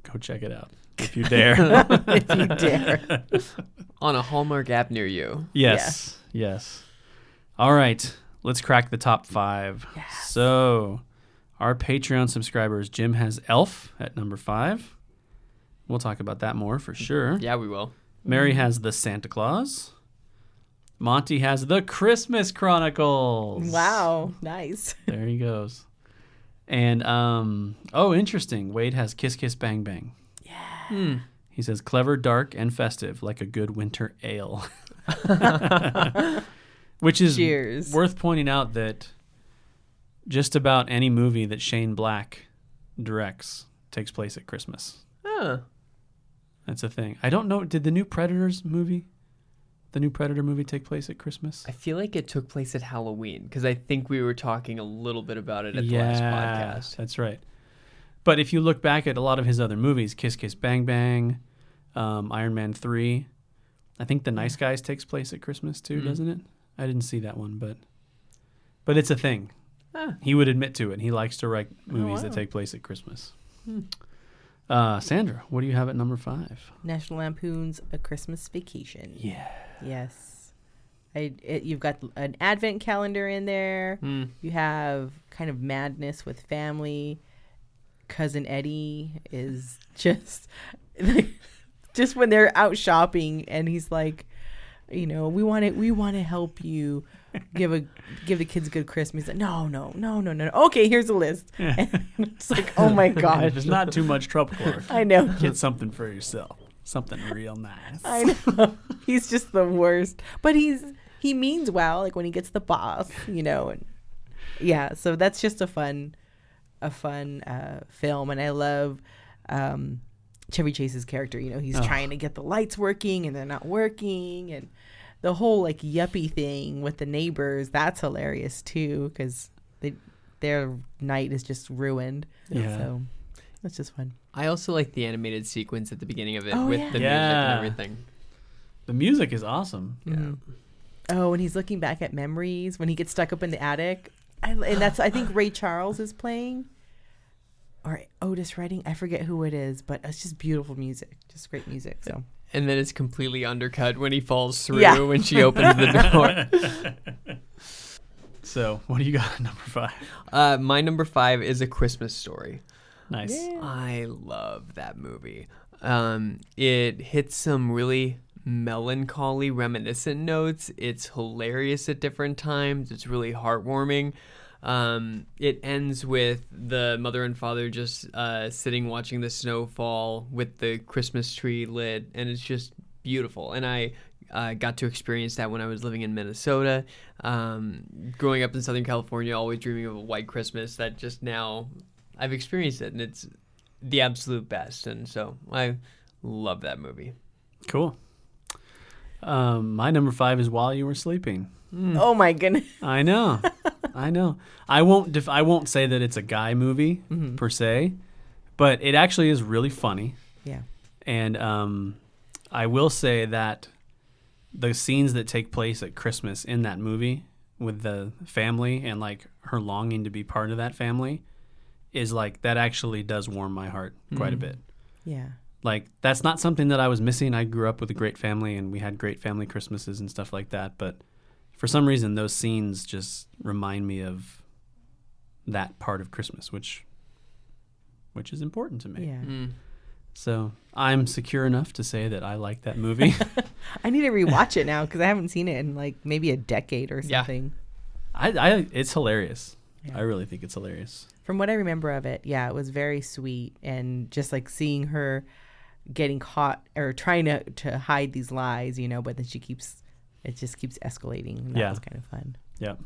Go check it out if you [LAUGHS] dare. if you dare. [LAUGHS] On a Hallmark app near you. Yes. Yes. All right. Let's crack the top five. So, our Patreon subscribers, Jim has Elf at number five. We'll talk about that more for sure. Yeah, we will. Mary has the Santa Claus. Monty has the Christmas Chronicles. Wow. Nice. [LAUGHS] There he goes. And um oh interesting. Wade has Kiss Kiss Bang Bang. Hmm. He says clever, dark, and festive, like a good winter ale. [LAUGHS] Which is Cheers. worth pointing out that just about any movie that Shane Black directs takes place at Christmas. Huh. That's a thing. I don't know. Did the new Predators movie, the new Predator movie, take place at Christmas? I feel like it took place at Halloween because I think we were talking a little bit about it at the last podcast. That's right. But if you look back at a lot of his other movies, Kiss Kiss Bang Bang, um, Iron Man 3, I think The Nice Guys takes place at Christmas too, Mhm. doesn't it? I didn't see that one, but but it's a thing. Ah. He would admit to it. He likes to write movies that wow. take place at Christmas. Hmm. Uh, Sandra, what do you have at number five? National Lampoon's A Christmas Vacation. Yeah. Yes. I, it, you've got an advent calendar in there. Hmm. You have kind of madness with family. Cousin Eddie is just like [LAUGHS] just when they're out shopping and he's like, you know, we want to we want to help you give a give the kids a good Christmas. He's like, no, no, no, no, no. Okay, here's a list. [LAUGHS] And it's like, oh my [LAUGHS] gosh. if it's not too much trouble, I know. get something for yourself. Something real nice. I know. [LAUGHS] he's just the worst. But he's he means well, like when he gets the boss, you know, and yeah, so that's just a fun a fun uh film and I love um Chevy Chase's character, you know, he's Oh. trying to get the lights working and they're not working and the whole like yuppie thing with the neighbors that's hilarious too because they their night is just ruined. Yeah. So that's just fun. I also like the animated sequence at the beginning of it Oh, with yeah. the music and everything. The music is awesome. Mhm. Oh, and he's looking back at memories when he gets stuck up in the attic, I, and that's I think Ray Charles is playing, or Otis Redding. I forget who it is, but it's just beautiful music, just great music. So And then it's completely undercut when he falls through Yeah. when she opens the door. [LAUGHS] So, what do you got [LAUGHS] number five? Uh, my number five is A Christmas Story. Nice. I love that movie. Um, it hits some really melancholy, reminiscent notes. It's hilarious at different times. It's really heartwarming. Um, it ends with the mother and father just uh, sitting watching the snow fall with the Christmas tree lit, and it's just beautiful. And I uh, got to experience that when I was living in Minnesota. Um, growing up in Southern California, always dreaming of a white Christmas. That just now I've experienced it, and it's the absolute best. And so I love that movie. Cool. Um, my number five is While You Were Sleeping. Hmm. oh my goodness, I know. I know. I won't def- I won't say that it's a guy movie mm-hmm. per se, but it actually is really funny. yeah, And um, I will say that the scenes that take place at Christmas in that movie with the family and like her longing to be part of that family is like that actually does warm my heart quite a mm-hmm. bit. yeah, Like that's not something that I was missing. I grew up with a great family and we had great family Christmases and stuff like that, but for some reason those scenes just remind me of that part of Christmas, which which is important to me. yeah. Mm. So I'm secure enough to say that I like that movie. [LAUGHS] [LAUGHS] I need to rewatch it now because I haven't seen it in like maybe a decade or something. Yeah. something. I, I it's hilarious. Yeah. I really think it's hilarious. From what I remember of it, yeah, it was very sweet and just like seeing her getting caught or trying to to hide these lies, you know, but then she keeps it just keeps escalating. And that Yeah. was kind of fun. Yep.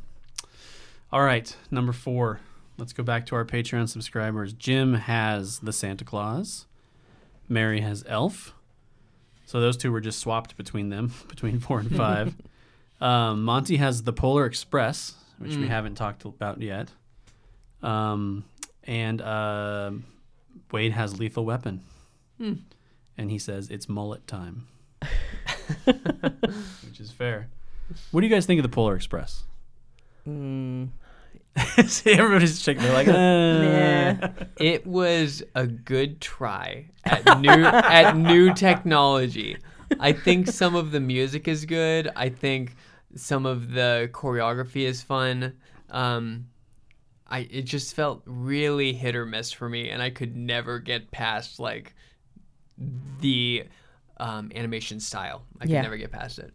All right, number four. Let's go back to our Patreon subscribers. Jim has the Santa Claus. Mary has Elf. So those two were just swapped between them, [LAUGHS] between four and five. [LAUGHS] um, Monty has the Polar Express, which we Mm. haven't talked about yet. Um, and uh, Wade has Lethal Weapon. Hmm. And he says it's mullet time, [LAUGHS] [LAUGHS] which is fair. What do you guys think of the Polar Express? Mm, [LAUGHS] See, everybody's shaking. They're like, uh. Yeah. It was a good try [LAUGHS] at new at new technology. I think some of the music is good. I think some of the choreography is fun. Um, I it just felt really hit or miss for me, and I could never get past like the um, animation style. I could never get past it.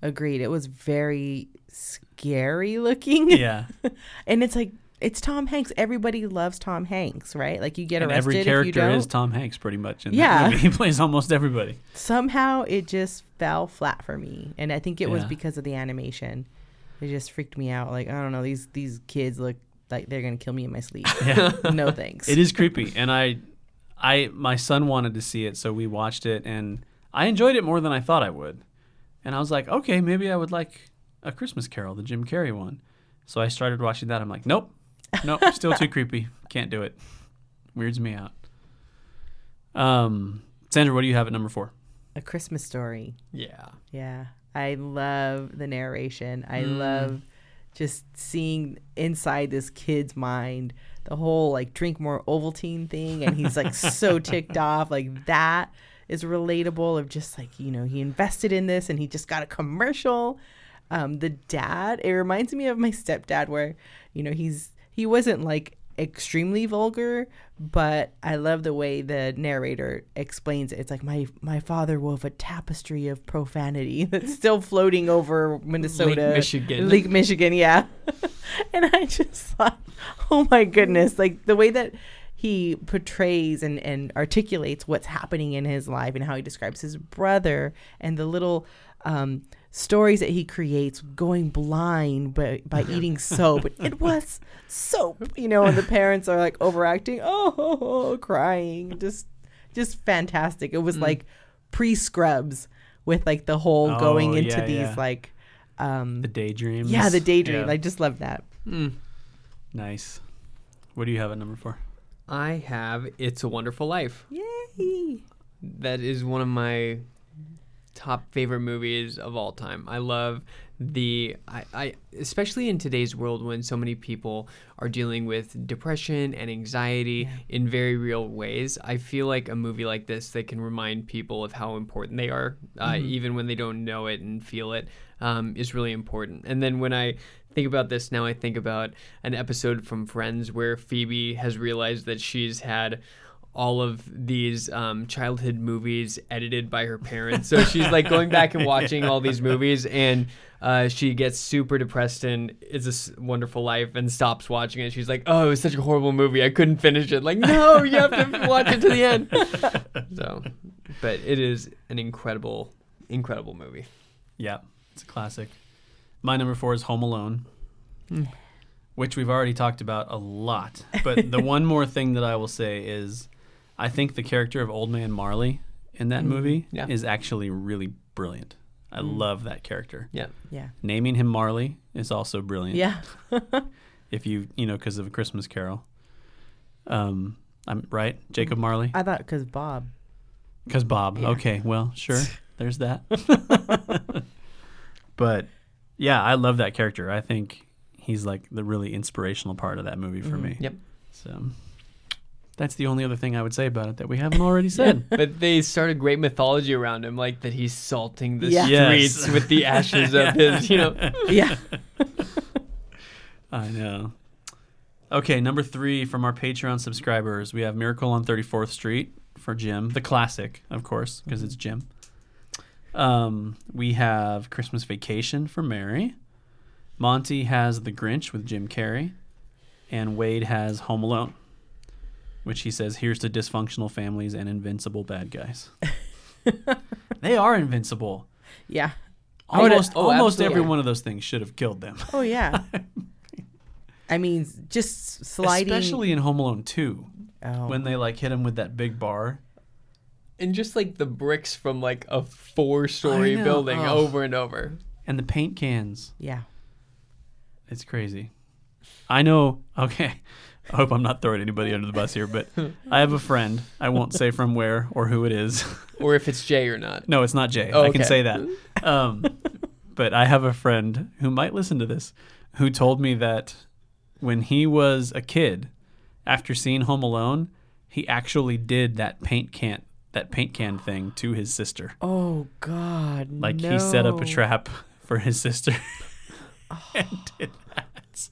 agreed. It was very scary [LAUGHS] looking. yeah. [LAUGHS] and it's like it's Tom Hanks. Everybody loves Tom Hanks, right? Like you get And arrested every if you character don't. is Tom Hanks, pretty much. In Yeah. that movie. [LAUGHS] he plays almost everybody. Somehow it just fell flat for me, and I think it was because of the animation. It just freaked me out. Like I don't know, these these kids look like they're gonna kill me in my sleep. Yeah. no thanks. it is creepy, and I, I, my son wanted to see it, so we watched it, and I enjoyed it more than I thought I would. And I was like, okay, maybe I would like a Christmas Carol, the Jim Carrey one. So I started watching that. I'm like, nope, nope, [LAUGHS] still too creepy. Can't do it. Weirds me out. Um, Sandra, what do you have at number four? A Christmas Story. Yeah. Yeah, I love the narration. I Mm. love just seeing inside this kid's mind the whole like drink more Ovaltine thing, and he's like so [LAUGHS] ticked off. Like that is relatable. Of just like you know he invested in this and he just got a commercial. Um, the dad, it reminds me of my stepdad, where you know he's he wasn't like extremely vulgar, but I love the way the narrator explains it. It's like my my father wove a tapestry of profanity [LAUGHS] that's still floating over Minnesota, lake Michigan. Lake Michigan, yeah. [LAUGHS] and I just thought, oh my goodness, like the way that he portrays and, and articulates what's happening in his life and how he describes his brother and the little um, stories that he creates going blind by, by eating soap. [LAUGHS] it was soap, you know, and the parents are like overacting, oh, [LAUGHS] oh, oh, crying, just just fantastic. It was like pre scrubs with like the whole Oh, going into yeah, these yeah. like um The daydreams. yeah the daydream. Yeah. I just love that. Mm. nice. What do you have at number four? I have It's a Wonderful Life. Yay! That is one of my top favorite movies of all time. I love the I, I especially in today's world when so many people are dealing with depression and anxiety in very real ways. I feel like a movie like this that can remind people of how important they are, uh, even when they don't know it and feel it, um, is really important. And then when I think about this now, I think about an episode from Friends where Phoebe has realized that she's had all of these um, childhood movies edited by her parents. So she's like going back and [LAUGHS] watching all these movies, and uh, she gets super depressed and It's a Wonderful Life and stops watching it. She's like, "Oh, it was such a horrible movie. I couldn't finish it." Like, no, you have to [LAUGHS] watch it to the end. [LAUGHS] So, but it is an incredible, incredible movie. Yeah, it's a classic. My number four is Home Alone, mm. which we've already talked about a lot. But the [LAUGHS] one more thing that I will say is I think the character of Old Man Marley in that mm-hmm. movie Yeah. is actually really brilliant. I mm. love that character. Yeah, Yeah. Naming him Marley is also brilliant. Yeah. [LAUGHS] If you, you know, because of A Christmas Carol. Um, I'm right, Jacob mm. Marley. I thought because Bob. Because Bob. Yeah. Okay, well, sure. [LAUGHS] There's that. but yeah, I love that character. I think he's like the really inspirational part of that movie for mm-hmm. me. Yep. So that's the only other thing I would say about it that we haven't already said. but they started great mythology around him, like that he's salting the Yeah. Yes. streets [LAUGHS] with the ashes of his, you know. [LAUGHS] Yeah. I know. Okay, number three from our Patreon subscribers, we have Miracle on 34th Street for Jim, the classic, of course, because it's Jim. Um, we have Christmas Vacation for Mary. Monty has The Grinch with Jim Carrey. And Wade has Home Alone, which he says, here's to dysfunctional families and invincible bad guys. [LAUGHS] they are invincible. Yeah. Almost, oh, almost every one of those things should have killed them. Oh yeah. [LAUGHS] I mean, just sliding. Especially in Home Alone 2. oh. when they like hit him with that big bar. And just like the bricks from like a four story know. building Ugh. over and over. and the paint cans. yeah. It's crazy. I know. Okay. I hope I'm not throwing anybody under the bus here, but I have a friend. I won't say from where or who it is. [LAUGHS] Or if it's Jay or not. no, it's not Jay. Oh, I can say that. [LAUGHS] Um, but I have a friend who might listen to this who told me that when he was a kid, after seeing Home Alone, he actually did that paint can that paint can thing to his sister. Oh God. Like he set up a trap [LAUGHS] for his sister [LAUGHS] [LAUGHS] and did that.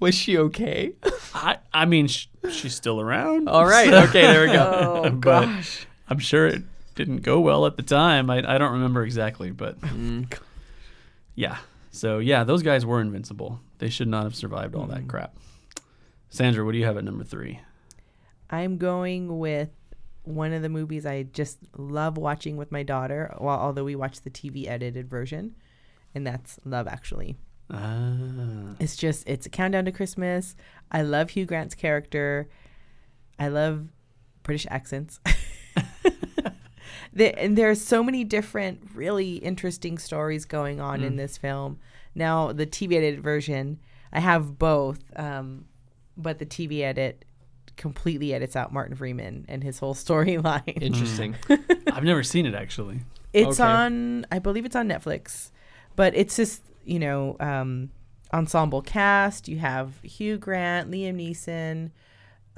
Was she okay? I, I mean, sh- she's still around. All right. Okay, there we go. Oh But- gosh. I'm sure it didn't go well at the time. I, I don't remember exactly, but Mm. yeah. So yeah, those guys were invincible. They should not have survived all that crap. Sandra, what do you have at number three? I'm going with one of the movies I just love watching with my daughter. Well, although we watch the TV edited version, and that's Love Actually. Ah, It's just it's a countdown to Christmas. I love Hugh Grant's character. I love British accents. [LAUGHS] the, and are so many different really interesting stories going on in this film. Now the TV edited version, I have both, um, but the TV edit completely edits out Martin Freeman and his whole [LAUGHS] storyline. Interesting. [LAUGHS] I've never seen it actually. It's Okay. on, I believe it's on Netflix, but it's just you know um, ensemble cast. You have Hugh Grant, Liam Neeson.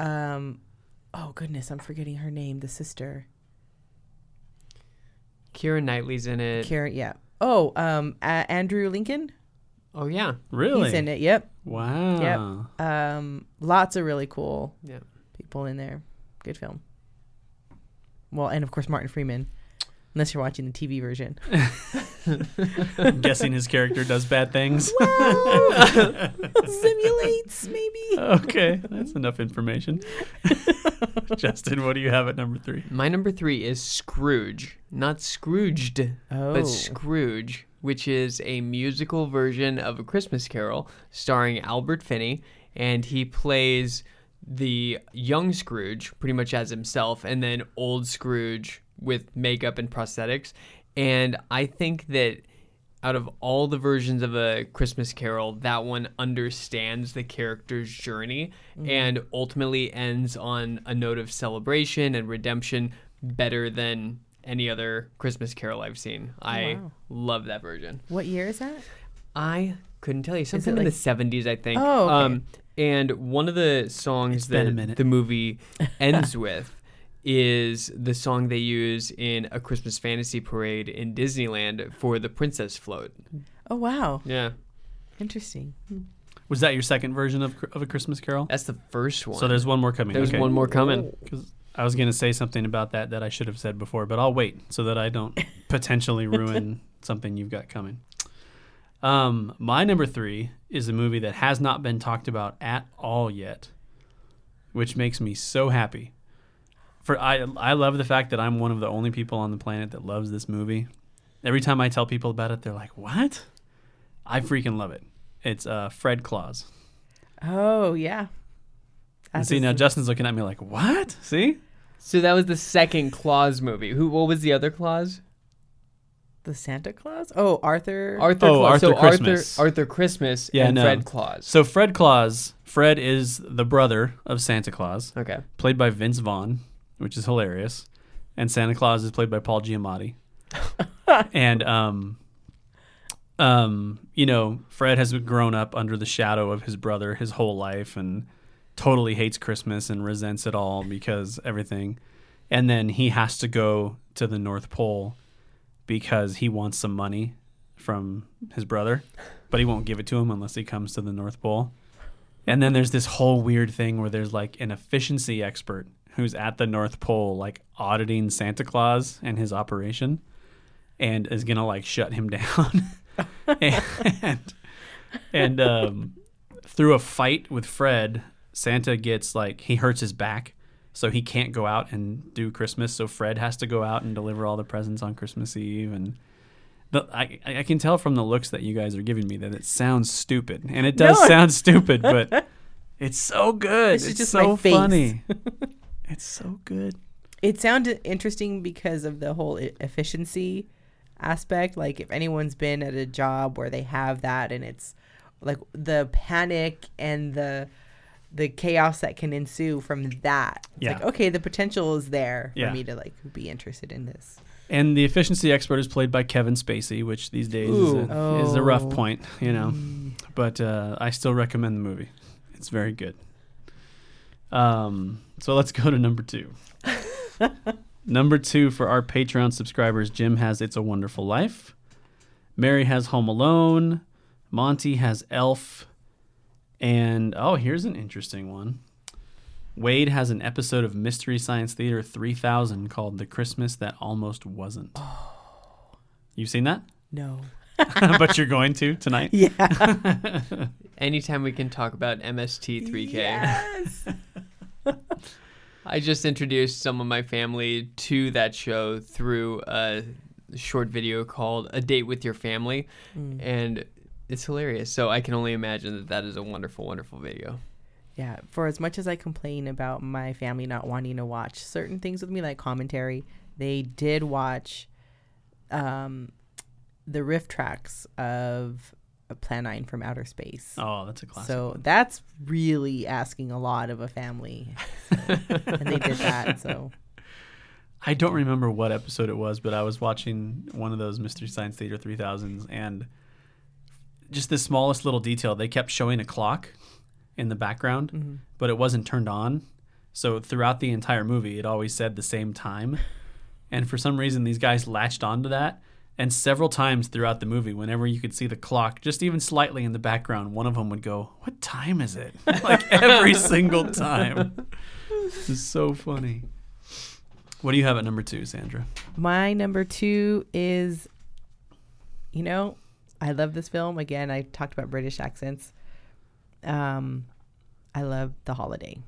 Um, oh goodness, I'm forgetting her name. The sister, Keira Knightley's in it. Karen. Yeah. Oh, um, a- Andrew Lincoln. Oh yeah. Really? He's in it. Yep. Wow. Um, lots of really cool Yeah. people in there. Good film. Well, and of course Martin Freeman, unless you're watching the TV version. I'm [LAUGHS] guessing his character does bad things. [LAUGHS] Simulates maybe. okay, that's enough information. [LAUGHS] Justin, what do you have at number three? My number three is Scrooge, not Scrooged, Oh. but Scrooge, which is a musical version of A Christmas Carol starring Albert Finney, and he plays the young Scrooge pretty much as himself, and then old Scrooge with makeup and prosthetics. And I think that out of all the versions of a Christmas Carol, that one understands the character's journey mm-hmm. and ultimately ends on a note of celebration and redemption better than any other Christmas Carol I've seen. I wow. love that version. What year is that? I couldn't tell you something in like- the seventies, I think. Oh, okay. Um, and one of the songs It's been a that the movie [LAUGHS] ends with is the song they use in a Christmas fantasy parade in Disneyland for the Princess Float. Oh wow, Yeah, interesting. Was that your second version of, of a Christmas Carol? that's the first one. So there's one more coming. there's okay. one more coming. Because I was going to say something about that that I should have said before, but I'll wait so that I don't [LAUGHS] potentially ruin something you've got coming. Um, my number three is a movie that has not been talked about at all yet, which makes me so happy. For I, I love the fact that I'm one of the only people on the planet that loves this movie. Every time I tell people about it, they're like, "What?" I freaking love it. It's uh, Fred Claus. Oh yeah. And see now, Justin's looking at me like, "What?" See? So that was the second Claus movie. Who? What was the other Claus? the Santa Claus. Oh, Arthur. Arthur. Oh, Claus. Arthur so Christmas. Arthur. Arthur Christmas Yeah, and no. Fred Claus. So Fred Claus, Fred is the brother of Santa Claus, okay. played by Vince Vaughn, which is hilarious, and Santa Claus is played by Paul Giamatti. [LAUGHS] and um, um, you know, Fred has grown up under the shadow of his brother his whole life and totally hates Christmas and resents it all because everything. And then he has to go to the North Pole because he wants some money from his brother, but he won't give it to him unless he comes to the North Pole. And then there's this whole weird thing where there's like an efficiency expert who's at the North Pole, like auditing Santa Claus and his operation, and is gonna like shut him [LAUGHS] down. [LAUGHS] and and um, through a fight with Fred, Santa gets like he hurts his back, so he can't go out and do Christmas. So Fred has to go out and deliver all the presents on Christmas Eve, and the, I I can tell from the looks that you guys are giving me that it sounds stupid, and it does No. sound stupid, but [LAUGHS] it's so good. This it's just so funny. [LAUGHS] it's so good. It sounded interesting because of the whole efficiency aspect. Like if anyone's been at a job where they have that, and it's like the panic and the the chaos that can ensue from that. It's Yeah. like okay, the potential is there for Yeah. me to like be interested in this. And the efficiency expert is played by Kevin Spacey, which these days is a, is a rough Oh. point, you know. But uh, I still recommend the movie. It's very good. Um, so let's go to number two. [LAUGHS] number two for our Patreon subscribers, Jim has It's a Wonderful Life. Mary has Home Alone. Monty has Elf. And oh, here's an interesting one. Wade has an episode of Mystery Science Theater 3000 called The Christmas That Almost Wasn't. [SIGHS] You've seen that? No. [LAUGHS] but you're going to tonight? Yeah. [LAUGHS] Anytime we can talk about MST3K. Yes. [LAUGHS] I just introduced some of my family to that show through a short video called A Date with Your Family, mm. and it's hilarious. So I can only imagine that that is a wonderful, wonderful video. Yeah, for as much as I complain about my family not wanting to watch certain things with me, like commentary, they did watch um, the riff tracks of Plan 9 from Outer Space. Oh, that's a classic. so that's really asking a lot of a family. [LAUGHS] and they did that. So, I don't remember what episode it was, but I was watching one of those Mystery Science Theater 3000s and just the smallest little detail, they kept showing a clock in the background, mm-hmm. but it wasn't turned on. So throughout the entire movie, it always said the same time. And for some reason, these guys latched onto that. And several times throughout the movie, whenever you could see the clock, just even slightly in the background, one of them would go, What time is it? [LAUGHS] like every [LAUGHS] single time. This is so funny. What do you have at number two, Sandra? my number two is, you know, I love this film. Again, I talked about British accents. Um, I love The Holiday.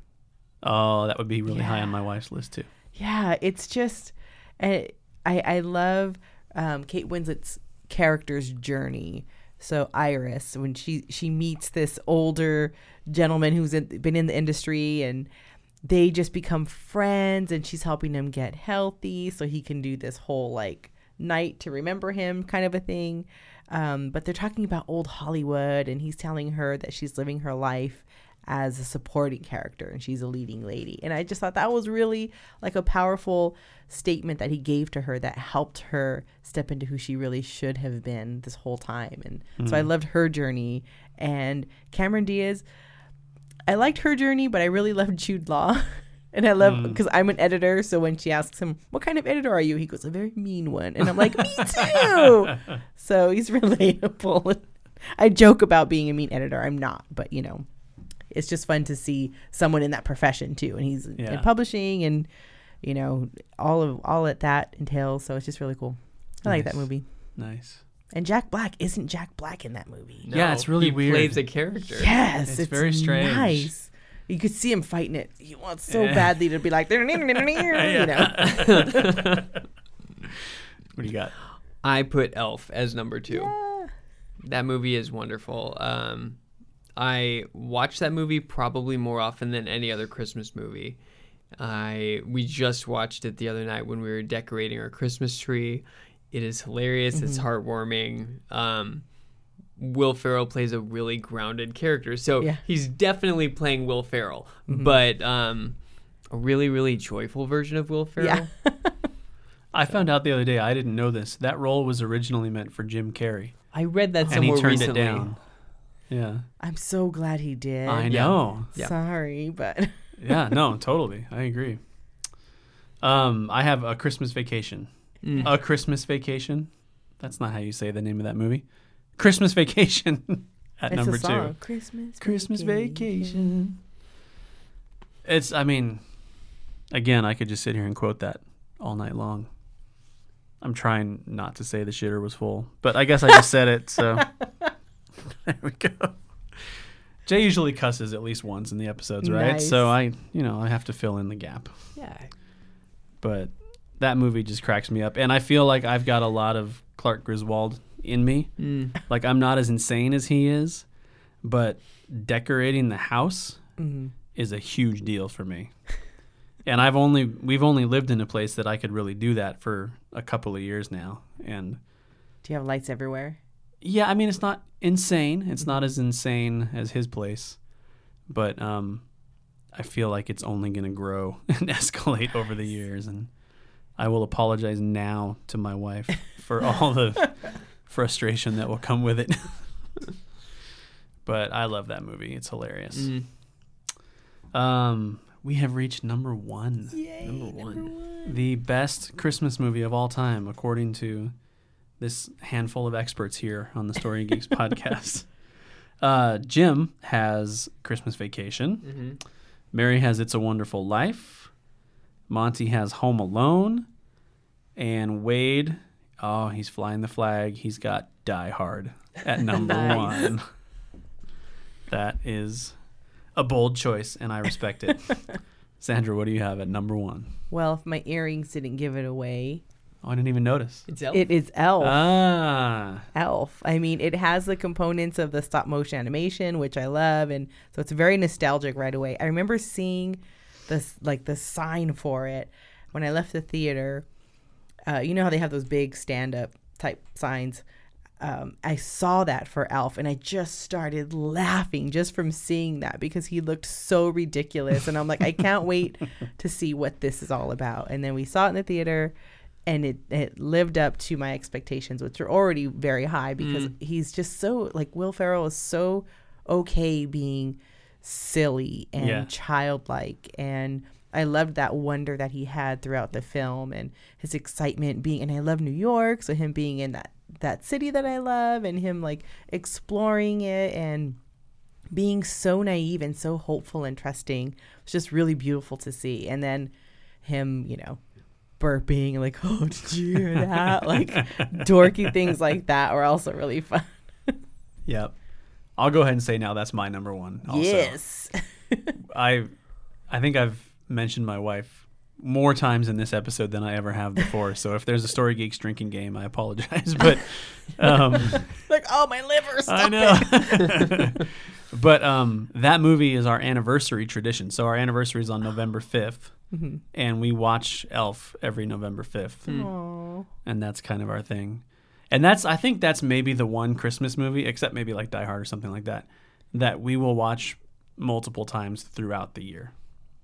Oh, that would be really high on my wife's list too. Yeah, it's just I I, I love um, Kate Winslet's character's journey So Iris, when she she meets this older gentleman who's in, been in the industry, and they just become friends, and she's helping him get healthy so he can do this whole like night to remember him kind of a thing. Um, but they're talking about old Hollywood, and he's telling her that she's living her life as a supporting character and she's a leading lady. And I just thought that was really like a powerful statement that he gave to her that helped her step into who she really should have been this whole time. And mm. so I loved her journey. And Cameron Diaz, I liked her journey, but I really [LAUGHS] loved Jude Law. And I love because mm. I'm an editor, so when she asks him, "What kind of editor are you?" he goes, "A very mean one," and I'm like, "Me too." [LAUGHS] so he's [LAUGHS] relatable. [LAUGHS] I joke about being a mean editor. I'm not, but you know, it's just fun to see someone in that profession too. And he's yeah. in publishing and you know all of all that that entails. So it's just really cool. I nice. like that movie. Nice. And Jack Black isn't Jack Black in that movie. No, yeah, it's really he weird. Plays a character. Yes, it's, it's very strange. Nice. You could see him fighting it. He wants so yeah. badly to be like, [LAUGHS] you know. [LAUGHS] what do you got? I put Elf as number two. Yeah. That movie is wonderful. Um, I watch that movie probably more often than any other Christmas movie. I we just watched it the other night when we were decorating our Christmas tree. It is hilarious. Mm-hmm. It's heartwarming. Um, Will Ferrell plays a really grounded character, so yeah. he's definitely playing Will Ferrell, mm-hmm. but um, a really really joyful version of Will Ferrell. Yeah. [LAUGHS] I found out the other day. I didn't know this. That role was originally meant for Jim Carrey. I read that somewhere and he turned recently. it down. Yeah. I'm so glad he did. I know. Yeah. Sorry, but [LAUGHS] yeah, no, totally. I agree. Um, I have a Christmas vacation. Mm. A Christmas vacation. That's not how you say the name of that movie. Christmas vacation [LAUGHS] at it's number two. Christmas Christmas vacation. vacation. It's I mean, again, I could just sit here and quote that all night long. I'm trying not to say the shitter was full, but I guess I just said it, so [LAUGHS] [LAUGHS] there we go. Jay usually cusses at least once in the episodes, right? Nice. So I, you know, I have to fill in the gap. Yeah. But that movie just cracks me up, and I feel like I've got a lot of Clark Griswold in me. Mm. Like I'm not as insane as he is, but decorating the house mm-hmm. is a huge deal for me. [LAUGHS] and I've only we've only lived in a place that I could really do that for a couple of years now. And do you have lights everywhere? Yeah, I mean it's not insane. It's not as insane as his place, but um, I feel like it's only going to grow [LAUGHS] and escalate over the years. And I will apologize now to my wife for all the [LAUGHS] frustration that will come with it. [LAUGHS] but I love that movie. It's hilarious. Mm. Um, we have reached number one. Yay, number one. Number one. The best Christmas movie of all time, according to this handful of experts here on the Story Geeks [LAUGHS] podcast. Uh, Jim has Christmas Vacation. Mm-hmm. Mary has It's a Wonderful Life. Monty has Home Alone. And Wade, oh, he's flying the flag. He's got Die Hard at [LAUGHS] number nice. one. That is a bold choice, and I respect it. [LAUGHS] Sandra, what do you have at number one? Well, if my earrings didn't give it away, Oh, I didn't even notice. It's Elf. It is Elf. Ah. Elf. I mean, it has the components of the stop motion animation, which I love, and so it's very nostalgic right away. I remember seeing this like the sign for it when I left the theater. Uh, you know how they have those big stand-up type signs. Um, I saw that for Alf and I just started laughing just from seeing that because he looked so ridiculous, and I'm like, I can't [LAUGHS] wait to see what this is all about. And then we saw it in the theater and it, it lived up to my expectations, which are already very high because mm. he's just so like Will Ferrell is so okay being silly and yeah. childlike and I loved that wonder that he had throughout the film and his excitement being and I love New York so him being in that that city that I love and him like exploring it and being so naive and so hopeful and trusting was just really beautiful to see and then him you know burping and like, [LAUGHS] oh, did you hear that? [LAUGHS] like dorky things like that were also really fun. [LAUGHS] yep. I'll go ahead and say now that's my number one. Also. Yes. I I think I've mentioned my wife more times in this episode than I ever have before. so if there's a Story Geeks drinking game, I apologize. [LAUGHS] But um, [LAUGHS] Like, oh, my liver. I know. [LAUGHS] but um, that movie is our anniversary tradition. So our anniversary is on November 5th, and we watch Elf every November 5th. Aw. And that's kind of our thing. And that's, I think that's maybe the one Christmas movie, except maybe like Die Hard or something like that, that we will watch multiple times throughout the year.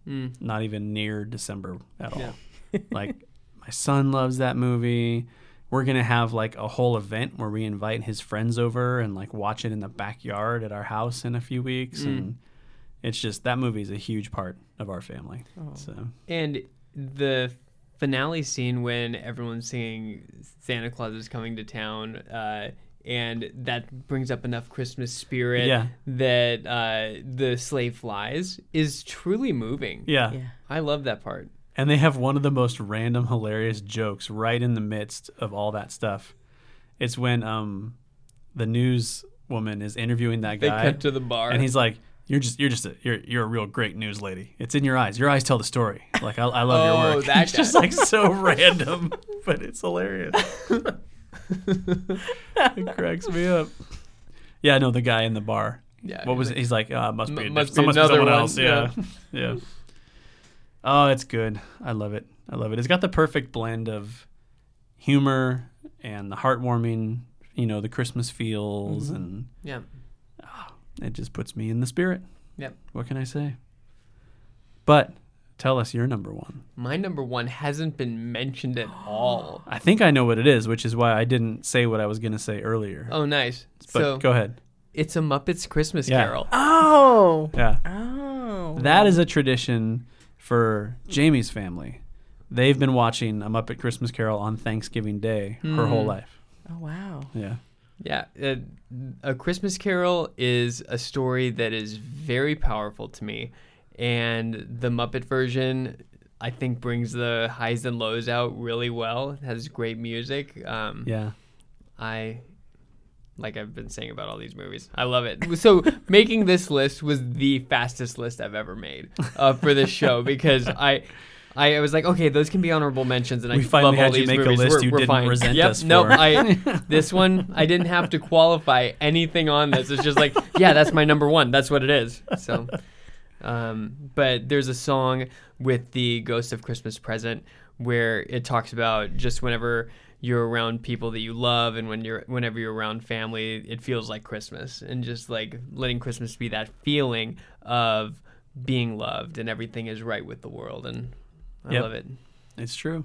Mm. Not even near December at all. Yeah. [LAUGHS] like, my son loves that movie. We're gonna have like a whole event where we invite his friends over and like watch it in the backyard at our house in a few weeks, and it's just that movie is a huge part of our family. So And the finale scene when everyone's singing Santa Claus is coming to town, uh, and that brings up enough Christmas spirit Yeah. that uh, the sleigh flies is truly moving. yeah. Yeah. I love that part. and they have one of the most random, hilarious jokes right in the midst of all that stuff. It's when um the news woman is interviewing that guy. They guy, cut to the bar. and he's like. You're just you're just a you're you're a real great news lady. It's in your eyes. Your eyes tell the story. Like I, I love Oh, your work. that [LAUGHS] it's just like so [LAUGHS] random, but it's hilarious. [LAUGHS] [LAUGHS] it cracks me up. Yeah, no, the guy in the bar. Yeah, What was he's it? He's like, uh, must be, M- a must diff- be must be someone one, else. Yeah. yeah. Oh, it's good. I love it. I love it. It's got the perfect blend of humor and the heartwarming, you know, the Christmas feels, and yeah. it just puts me in the spirit. Yep. What can I say? But tell us your number one. My number one hasn't been mentioned at [GASPS] all. I think I know what it is, which is why I didn't say what I was going to say earlier. Oh, nice. but so go ahead. it's a Muppets Christmas Yeah. Carol. Oh. Yeah. Oh. That is a tradition for Jamie's family. They've been watching A Muppet Christmas Carol on Thanksgiving Day her whole Hmm. life. Oh, wow. Yeah. Yeah, uh, A Christmas Carol is a story that is very powerful to me, and the Muppet version I think brings the highs and lows out really well. It has great music. Um, Yeah. I like I've been saying about all these movies. I love it. So making this list was the fastest list I've ever made uh, for this show [LAUGHS] because I. I was like, okay, those can be honorable mentions, and We I finally love all had you these make a list we're, you we're didn't fine. resent yep, us nope, for. I [LAUGHS] this one I didn't have to qualify anything on this. It's just like, yeah, that's my number one. That's what it is. So, um, but there's a song with the Ghost of Christmas Present where it talks about just whenever you're around people that you love and when you're whenever you're around family, it feels like Christmas and just like letting Christmas be that feeling of being loved and everything is right with the world and I Yep. love it. It's true.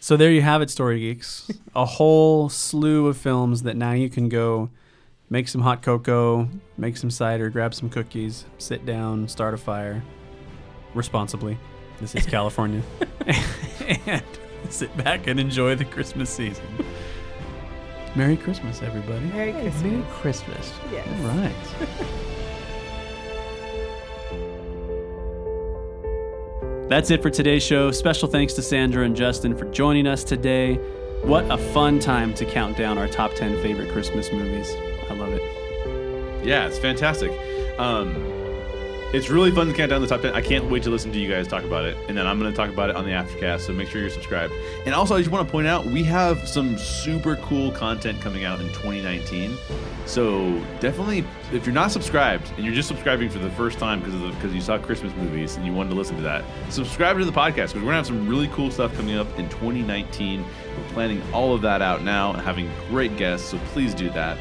So there you have it, Story Geeks. [LAUGHS] a whole slew of films that now you can go make some hot cocoa, make some cider, grab some cookies, sit down, start a fire responsibly. This is California. [LAUGHS] and sit back and enjoy the Christmas season. Merry Christmas, everybody. Merry Christmas. Merry Christmas. Yes. All right. [LAUGHS] That's it for today's show. Special thanks to Sandra and Justin for joining us today. What a fun time to count down our top 10 favorite Christmas movies. I love it. Yeah, it's fantastic. Um, it's really fun to count down the top 10. I can't wait to listen to you guys talk about it. And then I'm going to talk about it on the Aftercast, so make sure you're subscribed. And also, I just want to point out we have some super cool content coming out in 2019. So definitely, if you're not subscribed and you're just subscribing for the first time because because you saw Christmas movies and you wanted to listen to that, subscribe to the podcast because we're going to have some really cool stuff coming up in 2019. We're planning all of that out now and having great guests, so please do that.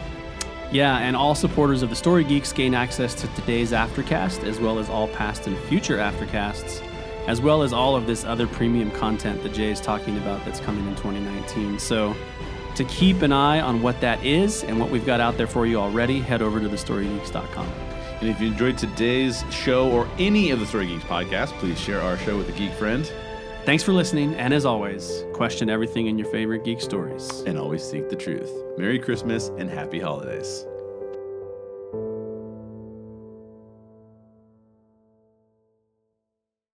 Yeah, and all supporters of the Story Geeks gain access to today's Aftercast, as well as all past and future Aftercasts, as well as all of this other premium content that Jay is talking about that's coming in 2019. So, to keep an eye on what that is and what we've got out there for you already, head over to thestorygeeks.com. And if you enjoyed today's show or any of the Story Geeks podcasts, please share our show with a geek friend Thanks for listening, and as always, question everything in your favorite geek stories. and always seek the truth. Merry Christmas and happy holidays.